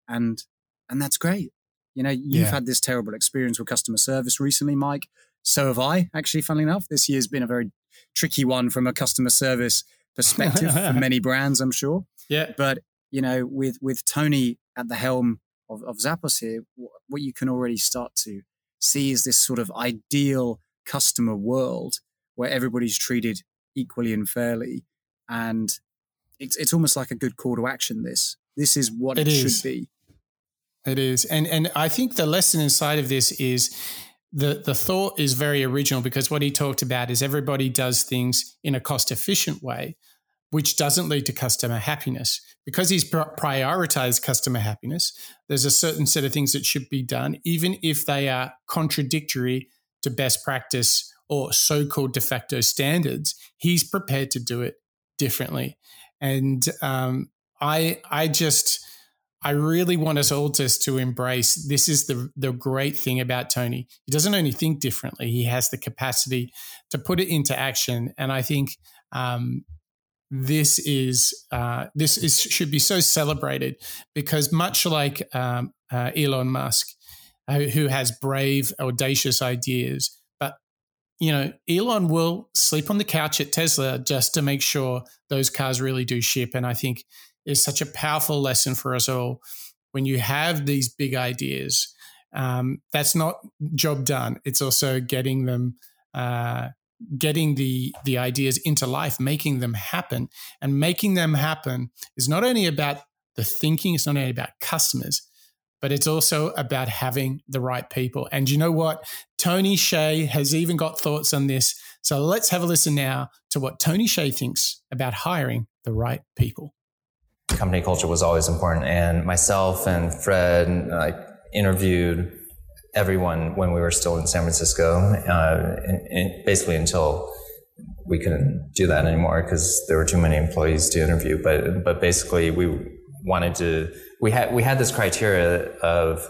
Speaker 2: and and that's great. You know, you've yeah. had this terrible experience with customer service recently, Mike. So have I. Actually, funnily enough, this year's been a very tricky one from a customer service perspective for [laughs] many brands, I'm sure.
Speaker 1: Yeah.
Speaker 2: But you know, with with Tony at the helm of, of Zappos here, what you can already start to see is this sort of ideal customer world where everybody's treated equally and fairly. And it's, it's almost like a good call to action. This, this is what it, it should be.
Speaker 1: It is. And, and I think the lesson inside of this is the the thought is very original because what he talked about is everybody does things in a cost efficient way, which doesn't lead to customer happiness. Because he's prioritized customer happiness, there's a certain set of things that should be done, even if they are contradictory to best practice or so-called de facto standards. He's prepared to do it differently, and um, I I just I really want us all just to embrace this is the the great thing about Tony. He doesn't only think differently; he has the capacity to put it into action. And I think um, this is uh, this is should be so celebrated because much like um, uh, Elon Musk, uh, who has brave, audacious ideas, but you know Elon will sleep on the couch at Tesla just to make sure those cars really do ship. And I think is such a powerful lesson for us all. When you have these big ideas, um, that's not job done. It's also getting them, uh, getting the the ideas into life, making them happen, and making them happen is not only about the thinking. It's not only about customers, but it's also about having the right people. And you know what? Tony Hsieh has even got thoughts on this. So let's have a listen now to what Tony Hsieh thinks about hiring the right people
Speaker 3: company culture was always important. And myself and Fred uh, like interviewed everyone when we were still in San Francisco, uh, and, and basically until we couldn't do that anymore because there were too many employees to interview. But but basically, we wanted to. We had we had this criteria of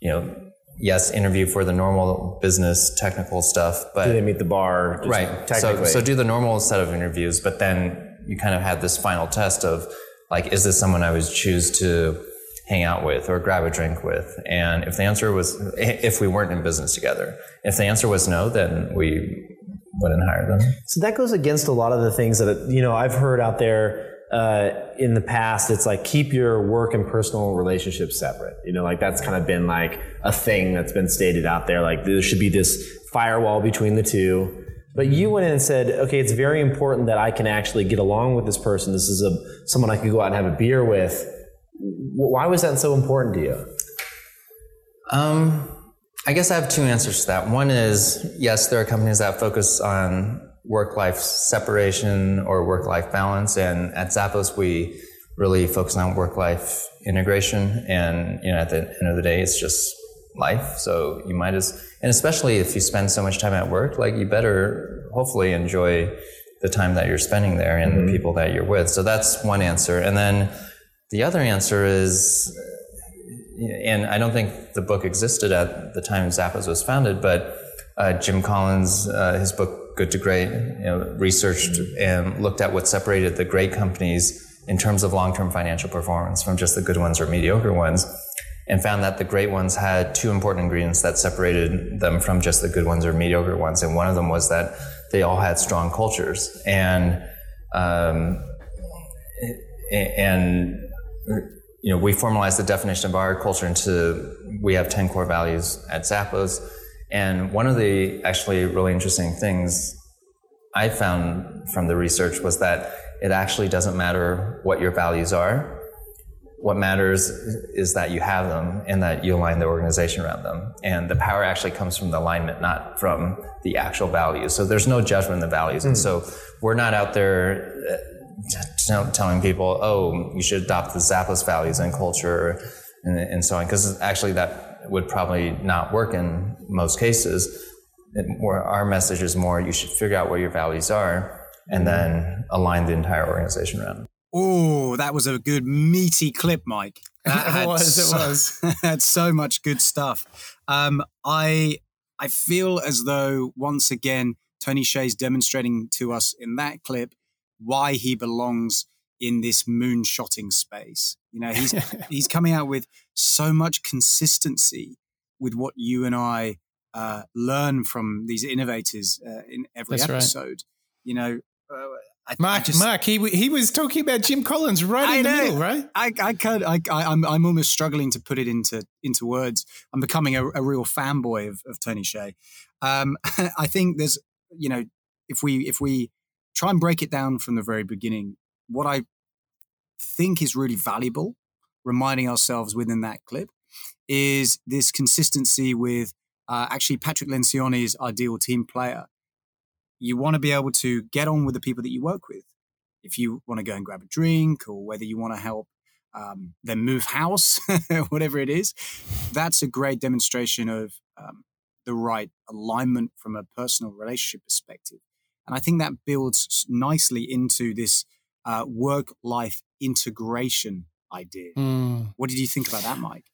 Speaker 3: you know yes, interview for the normal business technical stuff, but
Speaker 6: do they meet the bar?
Speaker 3: Right. So, so do the normal set of interviews, but then you kind of had this final test of like, is this someone I would choose to hang out with or grab a drink with? And if the answer was, if we weren't in business together, if the answer was no, then we wouldn't hire them.
Speaker 6: So that goes against a lot of the things that, you know, I've heard out there uh, in the past, it's like keep your work and personal relationships separate. You know, like that's kind of been like a thing that's been stated out there. Like there should be this firewall between the two. But you went in and said, okay, it's very important that I can actually get along with this person. This is a someone I can go out and have a beer with. Why was that so important to you?
Speaker 3: Um, I guess I have two answers to that. One is yes, there are companies that focus on work life separation or work life balance, and at Zappos we really focus on work life integration. And you know, at the end of the day, it's just life. So you might as, and especially if you spend so much time at work, like you better hopefully enjoy the time that you're spending there and mm-hmm. the people that you're with. So that's one answer. And then the other answer is, and I don't think the book existed at the time Zappos was founded, but uh, Jim Collins, uh, his book Good to Great, you know, researched and looked at what separated the great companies in terms of long-term financial performance from just the good ones or mediocre ones and found that the great ones had two important ingredients that separated them from just the good ones or mediocre ones. And one of them was that they all had strong cultures. And, um, and, you know, we formalized the definition of our culture into, we have 10 core values at Zappos. And one of the actually really interesting things I found from the research was that it actually doesn't matter what your values are what matters is that you have them and that you align the organization around them. And the power actually comes from the alignment, not from the actual values. So there's no judgment in the values. Mm. And so we're not out there uh, telling people, oh, you should adopt the Zappos values and culture and, and so on. Because actually that would probably not work in most cases. It, our message is more you should figure out what your values are and then align the entire organization around them.
Speaker 2: Oh, that was a good meaty clip, Mike. [laughs]
Speaker 1: That it was. So, it was. [laughs]
Speaker 2: had so much good stuff. Um, I I feel as though once again Tony Hsieh's demonstrating to us in that clip why he belongs in this moonshotting space. You know, he's [laughs] he's coming out with so much consistency with what you and I uh, learn from these innovators uh, in every That's episode. Right. You know, uh,
Speaker 1: I, Mark, I just, Mark, he he was talking about Jim Collins right I in know, the middle, right?
Speaker 2: I I can I, I am I'm, I'm almost struggling to put it into into words. I'm becoming a, a real fanboy of, of Tony Hsieh. Um, [laughs] I think there's you know if we if we try and break it down from the very beginning, what I think is really valuable, reminding ourselves within that clip, is this consistency with uh, actually Patrick Lencioni's ideal team player. You want to be able to get on with the people that you work with. If you want to go and grab a drink, or whether you want to help um, them move house, [laughs] whatever it is, that's a great demonstration of um, the right alignment from a personal relationship perspective. And I think that builds nicely into this uh, work life integration idea. Mm. What did you think about that, Mike?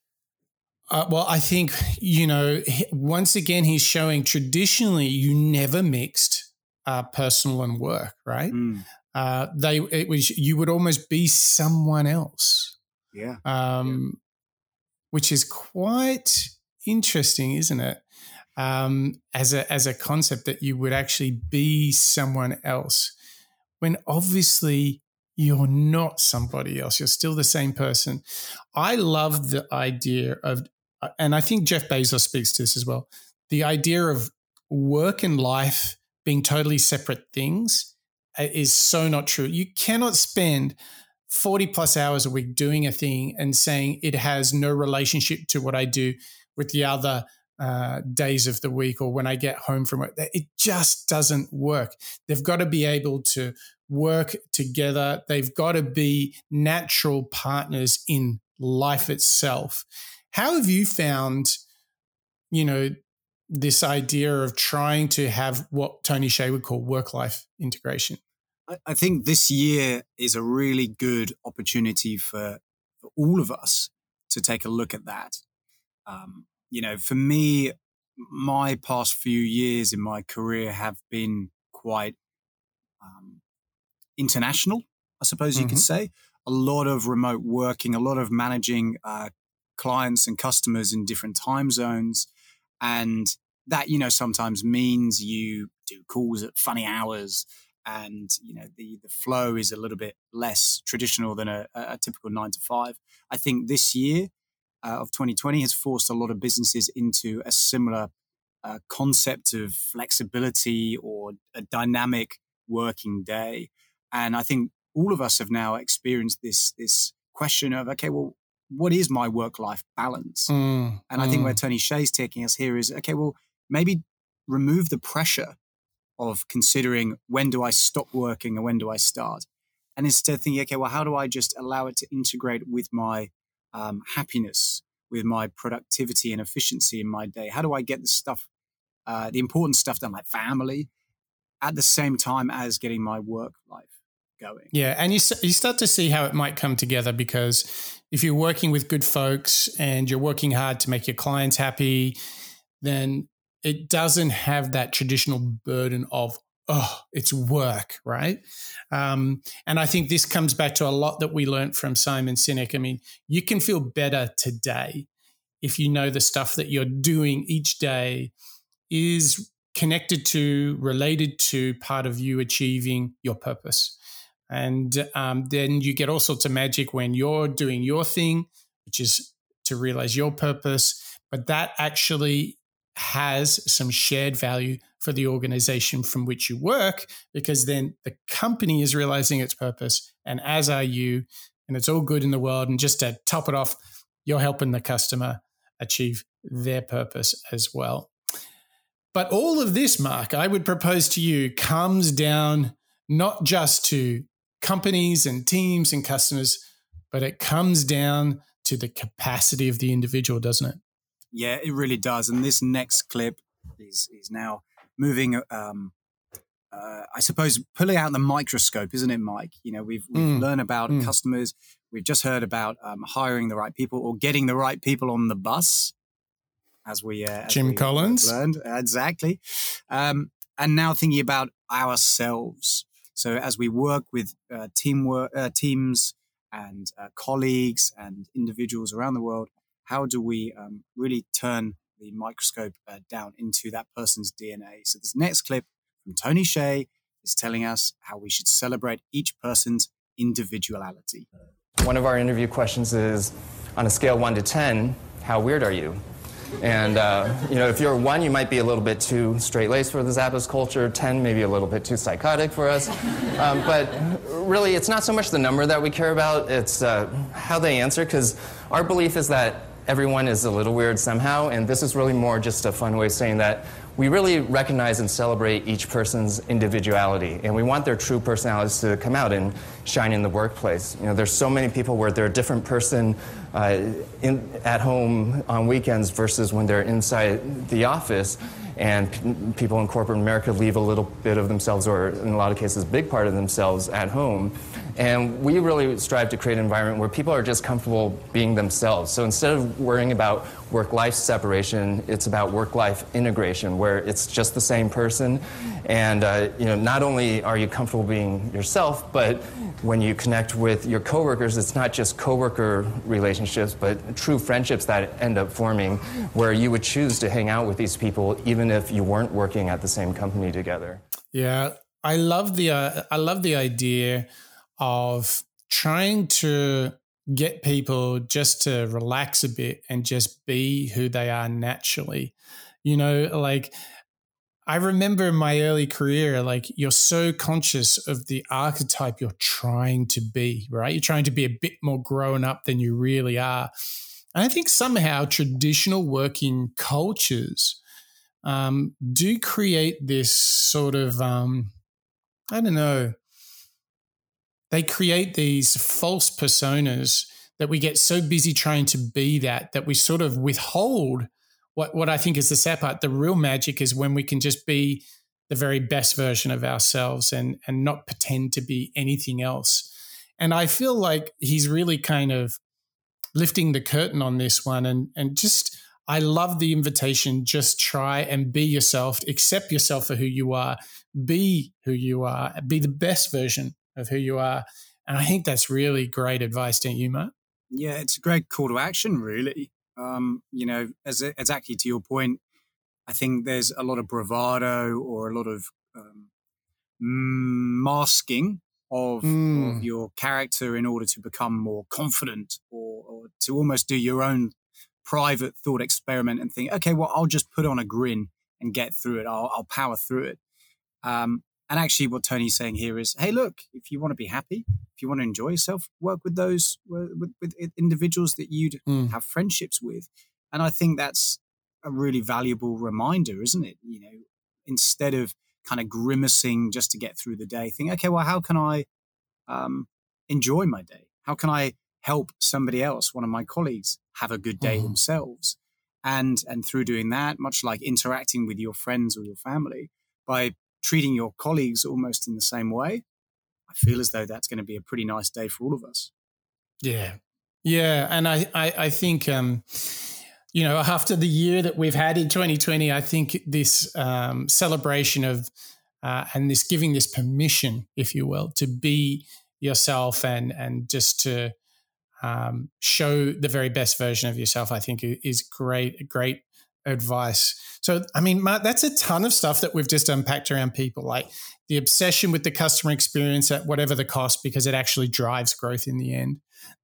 Speaker 1: Uh, well, I think, you know, once again, he's showing traditionally you never mixed uh, personal and work, right? Mm. Uh, they, it was, you would almost be someone else.
Speaker 2: Yeah.
Speaker 1: Um, yeah. Which is quite interesting, isn't it? Um, as a as a concept that you would actually be someone else, when obviously you're not somebody else. You're still the same person. I love the idea of uh, and I think Jeff Bezos speaks to this as well. The idea of work and life being totally separate things uh, is so not true. You cannot spend 40 plus hours a week doing a thing and saying it has no relationship to what I do with the other uh, days of the week or when I get home from work. It just doesn't work. They've got to be able to work together, they've got to be natural partners in life itself. How have you found, you know, this idea of trying to have what Tony Hsieh would call work life integration?
Speaker 2: I think this year is a really good opportunity for, for all of us to take a look at that. Um, you know, for me, my past few years in my career have been quite um, international, I suppose you mm-hmm. could say. A lot of remote working, a lot of managing uh, clients and customers in different time zones. And that, you know, sometimes means you do calls at funny hours and, you know, the, the flow is a little bit less traditional than a, a typical nine to five. I think this year uh, of 2020 has forced a lot of businesses into a similar uh, concept of flexibility or a dynamic working day. And I think all of us have now experienced this, this question of, okay, well, what is my work life balance? Mm, and I think where mm. Tony Hsieh's taking us here is okay, well, maybe remove the pressure of considering when do I stop working and when do I start? And instead thinking, okay, well, how do I just allow it to integrate with my um, happiness, with my productivity and efficiency in my day? How do I get the stuff, uh, the important stuff done, like family, at the same time as getting my work life going?
Speaker 1: Yeah. And you, you start to see how it might come together because if you're working with good folks and you're working hard to make your clients happy, then it doesn't have that traditional burden of oh it's work right um, and i think this comes back to a lot that we learned from simon sinek i mean you can feel better today if you know the stuff that you're doing each day is connected to related to part of you achieving your purpose and um, then you get all sorts of magic when you're doing your thing, which is to realize your purpose. But that actually has some shared value for the organization from which you work, because then the company is realizing its purpose, and as are you. And it's all good in the world. And just to top it off, you're helping the customer achieve their purpose as well. But all of this, Mark, I would propose to you, comes down not just to companies and teams and customers, but it comes down to the capacity of the individual, doesn't it?
Speaker 2: Yeah, it really does. And this next clip is is now moving. Um, uh, I suppose pulling out the microscope, isn't it, Mike? You know, we've we've mm. learned about mm. customers. We've just heard about um, hiring the right people or getting the right people on the bus, as we uh,
Speaker 1: as Jim we Collins
Speaker 2: learned exactly, um, and now thinking about ourselves. So as we work with uh, teamwork, uh, teams and uh, colleagues and individuals around the world, how do we um, really turn the microscope uh, down into that person's DNA? So this next clip from Tony Hsieh is telling us how we should celebrate each person's individuality.
Speaker 7: One of our interview questions is on a scale 1 to 10, how weird are you? And, uh, you know, if you're one, you might be a little bit too straight-laced for the Zappos culture. 10, maybe a little bit too psychotic for us. Um, but really, it's not so much the number that we care about. It's uh, how they answer, because our belief is that
Speaker 3: everyone is a little weird somehow, and this is really more just a fun way of saying that we really recognize and celebrate each person's individuality, and we want their true personalities to come out and shine in the workplace. You know, there's so many people where they're a different person uh, in, at home on weekends versus when they're inside the office and people in corporate America leave a little bit of themselves, or in a lot of cases, a big part of themselves at home. And we really strive to create an environment where people are just comfortable being themselves. So instead of worrying about work life separation, it's about work life integration, where it's just the same person. And uh, you know, not only are you comfortable being yourself, but when you connect with your coworkers, it's not just coworker relationships, but true friendships that end up forming where you would choose to hang out with these people even if you weren't working at the same company together.
Speaker 1: Yeah, I love the uh, I love the idea of trying to get people just to relax a bit and just be who they are naturally. You know, like I remember in my early career, like you're so conscious of the archetype you're trying to be, right? You're trying to be a bit more grown up than you really are. And I think somehow traditional working cultures um, do create this sort of, um, I don't know, they create these false personas that we get so busy trying to be that, that we sort of withhold what what I think is the sad part. The real magic is when we can just be the very best version of ourselves and and not pretend to be anything else. And I feel like he's really kind of lifting the curtain on this one and and just I love the invitation. Just try and be yourself, accept yourself for who you are, be who you are, be the best version of who you are. And I think that's really great advice, don't you, Matt?
Speaker 2: Yeah, it's a great call to action, really. Um, you know, as exactly to your point, I think there's a lot of bravado or a lot of um, masking of, mm. of, your character in order to become more confident or, or, to almost do your own private thought experiment and think, okay, well, I'll just put on a grin and get through it. I'll, I'll power through it. Um, and actually, what Tony's saying here is, hey, look, if you want to be happy, if you want to enjoy yourself, work with those with, with individuals that you'd mm. have friendships with. And I think that's a really valuable reminder, isn't it? You know, instead of kind of grimacing just to get through the day, think, okay, well, how can I um, enjoy my day? How can I help somebody else, one of my colleagues, have a good day mm. themselves? And and through doing that, much like interacting with your friends or your family, by treating your colleagues almost in the same way, I feel as though that's going to be a pretty nice day for all of us.
Speaker 1: Yeah. Yeah. And I, I, I think, um, you know, after the year that we've had in 2020, I think this um, celebration of uh, and this giving this permission, if you will, to be yourself and and just to um, show the very best version of yourself, I think is great, great advice. So, I mean, Matt, that's a ton of stuff that we've just unpacked around people, like the obsession with the customer experience at whatever the cost, because it actually drives growth in the end.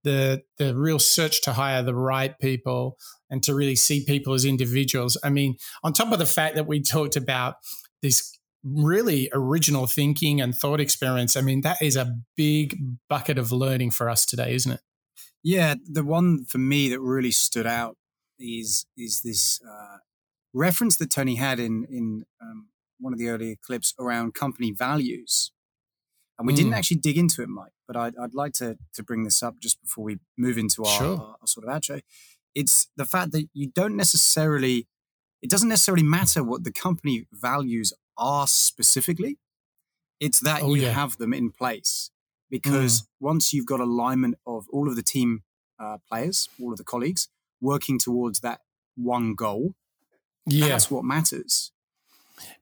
Speaker 1: The the real search to hire the right people and to really see people as individuals. I mean, on top of the fact that we talked about this really original thinking and thought experience, I mean, that is a big bucket of learning for us today, isn't it?
Speaker 2: Yeah, the one for me that really stood out is is this uh, reference that Tony had in in um, one of the earlier clips around company values. And we mm. didn't actually dig into it, Mike, but I'd, I'd, like to, to bring this up just before we move into our, sure. our, our sort of outro. It's the fact that you don't necessarily, it doesn't necessarily matter what the company values are specifically. It's that oh, you yeah. have them in place because mm. once you've got alignment of all of the team uh, players, all of the colleagues working towards that one goal, yeah. That's what matters.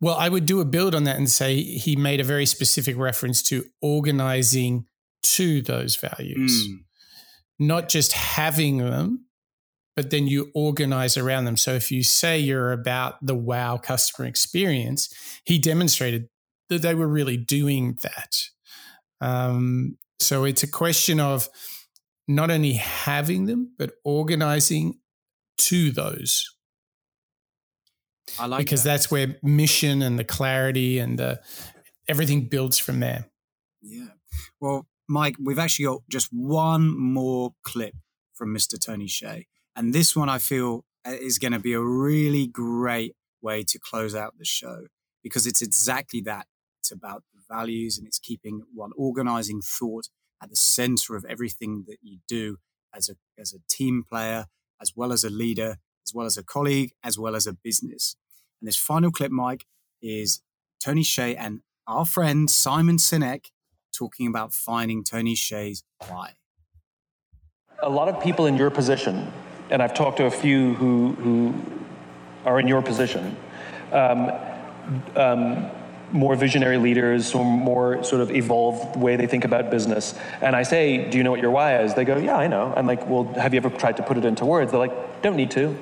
Speaker 1: Well, I would do a build on that and say he made a very specific reference to organizing to those values, mm. not just having them, but then you organize around them. So if you say you're about the wow customer experience, he demonstrated that they were really doing that. Um, so it's a question of not only having them, but organizing to those.
Speaker 2: I like
Speaker 1: because
Speaker 2: that.
Speaker 1: that's where mission and the clarity and the everything builds from there.
Speaker 2: Yeah. Well, Mike, we've actually got just one more clip from Mr. Tony Hsieh, And this one I feel uh, is going to be a really great way to close out the show because it's exactly that. It's about the values and it's keeping one organizing thought at the center of everything that you do as a, as a team player, as well as a leader, as well as a colleague, as well as a business. And this final clip, Mike, is Tony Hsieh and our friend Simon Sinek talking about finding Tony Hsieh's why.
Speaker 8: A lot of people in your position, and I've talked to a few who, who are in your position, um, um, more visionary leaders or more sort of evolved way they think about business. And I say, Do you know what your why is? They go, Yeah, I know. I'm like, Well, have you ever tried to put it into words? They're like, Don't need to.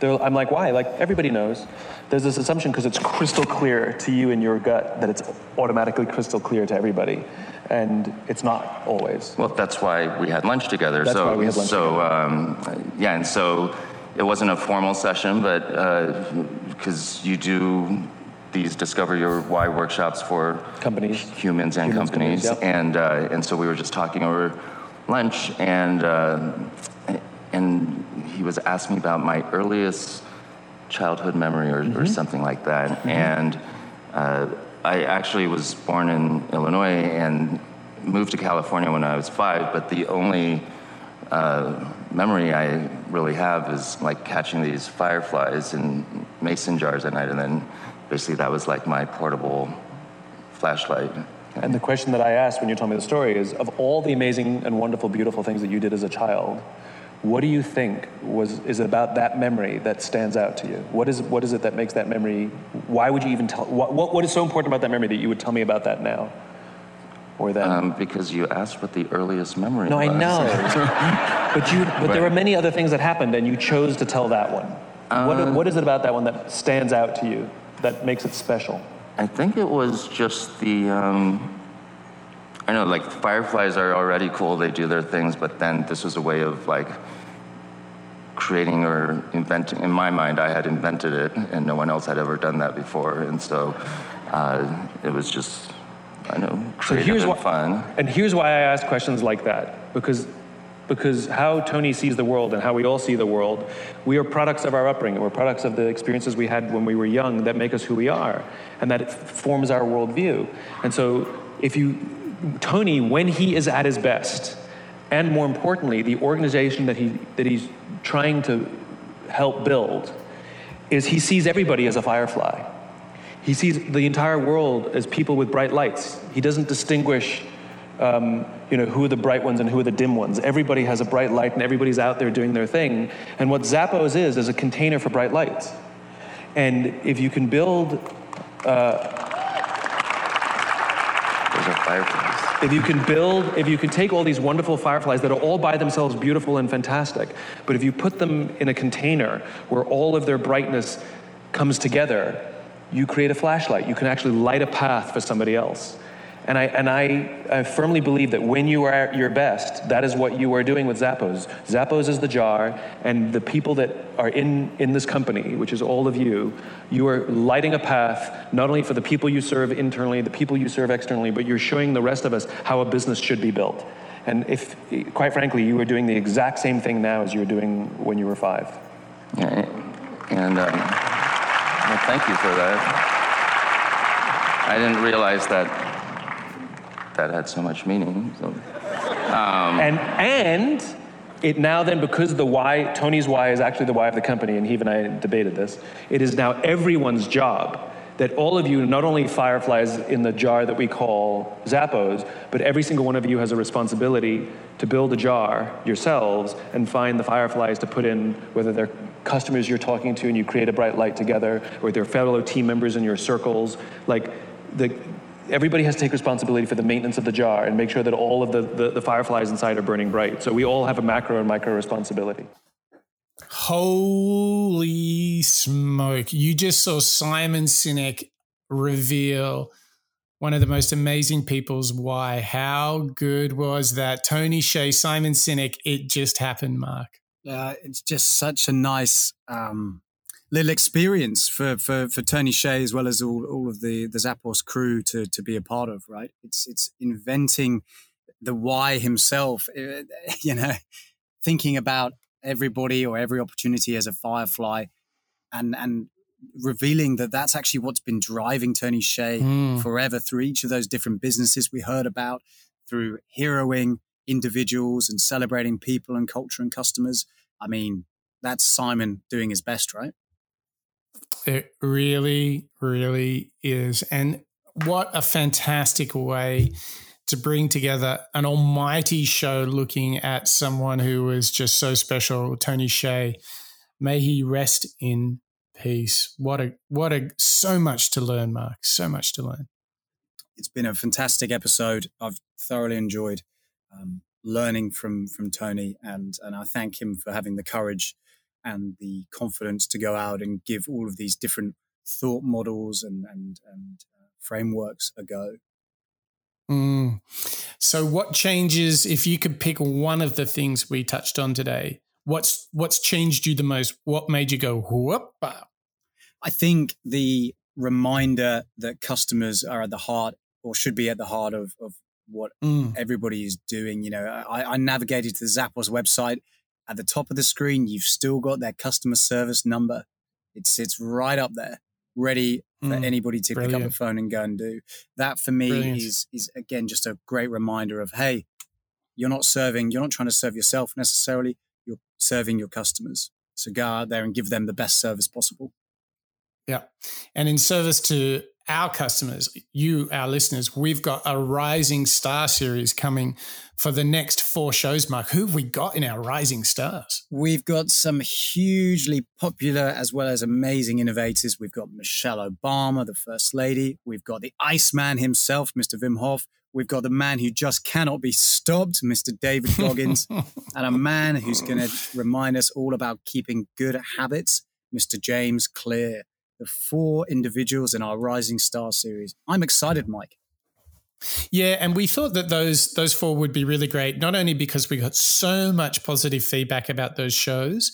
Speaker 8: They're, I'm like, Why? Like, everybody knows. There's this assumption because it's crystal clear to you in your gut that it's automatically crystal clear to everybody. And it's not always.
Speaker 3: Well, that's why we had lunch together.
Speaker 8: That's
Speaker 3: so,
Speaker 8: why we had lunch
Speaker 3: so um, yeah, and so it wasn't a formal session, but because uh, you do these discover your why workshops for
Speaker 8: companies,
Speaker 3: humans and humans, companies, companies and uh, and so we were just talking over lunch, and uh, and he was asking me about my earliest childhood memory or, mm-hmm. or something like that, mm-hmm. and uh, I actually was born in Illinois and moved to California when I was five, but the only uh, memory I really have is like catching these fireflies in mason jars at night and then basically that was like my portable flashlight.
Speaker 8: And the question that I asked when you told me the story is of all the amazing and wonderful, beautiful things that you did as a child, what do you think was is about that memory that stands out to you? What is what is it that makes that memory? Why would you even tell? What what, what is so important about that memory that you would tell me about that now? Or then?
Speaker 3: Um, because you asked what the earliest memory. Was.
Speaker 8: No,
Speaker 3: was.
Speaker 8: I know. [laughs] but you. But there were many other things that happened, and you chose to tell that one. Uh, what, what is it about that one that stands out to you? That makes it special?
Speaker 3: I think it was just the. Um, I know, like fireflies are already cool; they do their things, but then this was a way of like creating or inventing. In my mind, I had invented it, and no one else had ever done that before, and so uh, it was just. I know, creative so here's and fun.
Speaker 8: And here's why I ask questions like that because because how Tony sees the world and how we all see the world, we are products of our upbringing. We're products of the experiences we had when we were young that make us who we are, and that forms our worldview. And so, if you, Tony, when he is at his best, and more importantly, the organization that he that he's trying to help build, is he sees everybody as a firefly. He sees the entire world as people with bright lights. He doesn't distinguish um, you know, who are the bright ones and who are the dim ones. Everybody has a bright light and everybody's out there doing their thing. And what Zappos is, is a container for bright lights. And if you can build. Uh, if you can build, if you can take all these wonderful fireflies that are all by themselves beautiful and fantastic, but if you put them in a container where all of their brightness comes together, you create a flashlight. You can actually light a path for somebody else. And I, and I, I firmly believe that when you are at your best, that is what you are doing with Zappos. Zappos is the jar, and the people that are in, in this company, which is all of you, you are lighting a path not only for the people you serve internally, the people you serve externally, but you're showing the rest of us how a business should be built. And if, quite frankly, you are doing the exact same thing now as you were doing when you were five.
Speaker 3: Yeah, and um, well, thank you for that. I didn't realize that that had so much meaning. So, um,
Speaker 8: and and it now then because the why Tony's why is actually the why of the company, and he and I debated this. It is now everyone's job that all of you, not only fireflies in the jar that we call Zappos, but every single one of you has a responsibility to build a jar yourselves and find the fireflies to put in, whether they're customers you're talking to and you create a bright light together, or they're fellow team members in your circles. Like the everybody has to take responsibility for the maintenance of the jar and make sure that all of the, the, the, fireflies inside are burning bright. So we all have a macro and micro responsibility.
Speaker 1: Holy smoke. You just saw Simon Sinek reveal one of the most amazing people's why. How good was that? Tony Hsieh, Simon Sinek, it just happened, Mark.
Speaker 2: Yeah, it's just such a nice um, little experience for, for, for Tony Hsieh as well as all, all of the, the Zappos crew to, to be a part of, right? It's, it's inventing the why himself, eh, [laughs] you know, thinking about everybody or every opportunity as a firefly, and and revealing that that's actually what's been driving Tony Hsieh mm. forever through each of those different businesses we heard about, through heroing individuals and celebrating people and culture and customers. I mean, that's Simon doing his best, right?
Speaker 1: It really, really is. And what a fantastic way to bring together an almighty show looking at someone who was just so special, Tony Hsieh. May he rest in peace. What a what a so much to learn, Mark. So much to learn.
Speaker 2: It's been a fantastic episode. I've thoroughly enjoyed um, learning from from Tony, and and I thank him for having the courage and the confidence to go out and give all of these different thought models and and and uh, frameworks a go.
Speaker 1: Mm. So, what changes if you could pick one of the things we touched on today? What's what's changed you the most? What made you go whoop?
Speaker 2: I think the reminder that customers are at the heart or should be at the heart of, of what mm. everybody is doing. You know, I, I navigated to the Zappos website. At the top of the screen, you've still got their customer service number. It sits right up there, ready for mm. anybody to Brilliant. pick up the phone and go and do. That for me Brilliant. is is again just a great reminder of hey, you're not serving, you're not trying to serve yourself necessarily, you're serving your customers. So go out there and give them the best service possible.
Speaker 1: Yeah. And in service to our customers, you, our listeners, we've got a Rising Star series coming for the next four shows, Mark. Who have we got in our Rising Stars?
Speaker 2: We've got some hugely popular as well as amazing innovators. We've got Michelle Obama, the First Lady. We've got the Iceman himself, Mr. Wim Hof. We've got the man who just cannot be stopped, Mr. David Goggins, [laughs] and a man who's going to remind us all about keeping good habits, Mr. James Clear the four individuals in our Rising Star series. I'm excited, Mike.
Speaker 1: Yeah, and we thought that those those four would be really great, not only because we got so much positive feedback about those shows,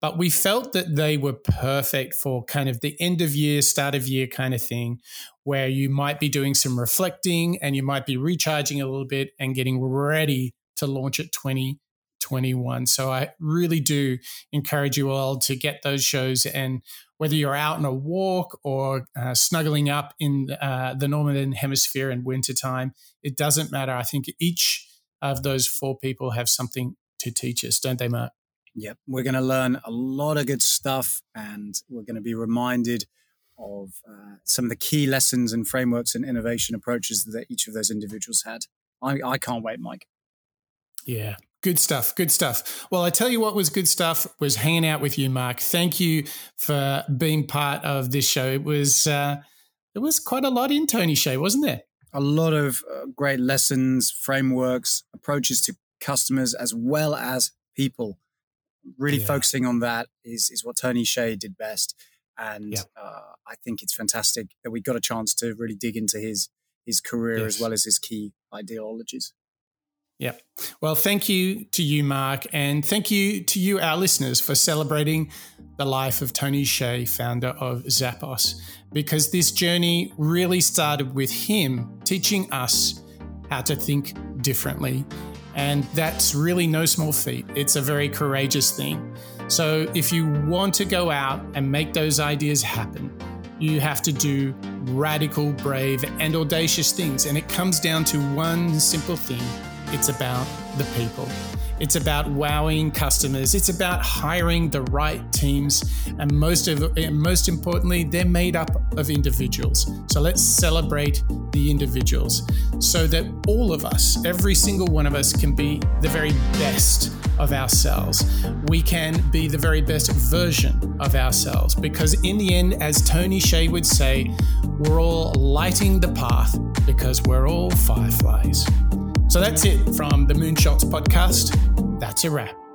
Speaker 1: but we felt that they were perfect for kind of the end of year, start of year kind of thing, where you might be doing some reflecting and you might be recharging a little bit and getting ready to launch at 2021. So I really do encourage you all to get those shows and whether you're out on a walk or uh, snuggling up in uh, the northern hemisphere in wintertime, it doesn't matter. I think each of those four people have something to teach us, don't they, Mark?
Speaker 2: Yep. We're going to learn a lot of good stuff and we're going to be reminded of uh, some of the key lessons and frameworks and innovation approaches that each of those individuals had. I, I can't wait, Mike.
Speaker 1: Yeah, Good stuff. Good stuff. Well, I tell you what was good stuff was hanging out with you, Mark. Thank you for being part of this show. It was uh, there was quite a lot in Tony Hsieh, wasn't there?
Speaker 2: A lot of uh, great lessons, frameworks, approaches to customers as well as people. Really yeah. focusing on that is is what Tony Hsieh did best, and yeah. uh, I think it's fantastic that we got a chance to really dig into his his career yes. as well as his key ideologies.
Speaker 1: Yeah. Well, thank you to you, Mark, and thank you to you, our listeners, for celebrating the life of Tony Hsieh, founder of Zappos, because this journey really started with him teaching us how to think differently. And that's really no small feat. It's a very courageous thing. So if you want to go out and make those ideas happen, you have to do radical, brave, and audacious things. And it comes down to one simple thing it's about the people. It's about wowing customers. It's about hiring the right teams, and most of most importantly, they're made up of individuals. So let's celebrate the individuals, so that all of us, every single one of us, can be the very best of ourselves. We can be the very best version of ourselves, because in the end, as Tony Hsieh would say, we're all lighting the path because we're all fireflies. So that's it from the Moonshots podcast. That's a wrap.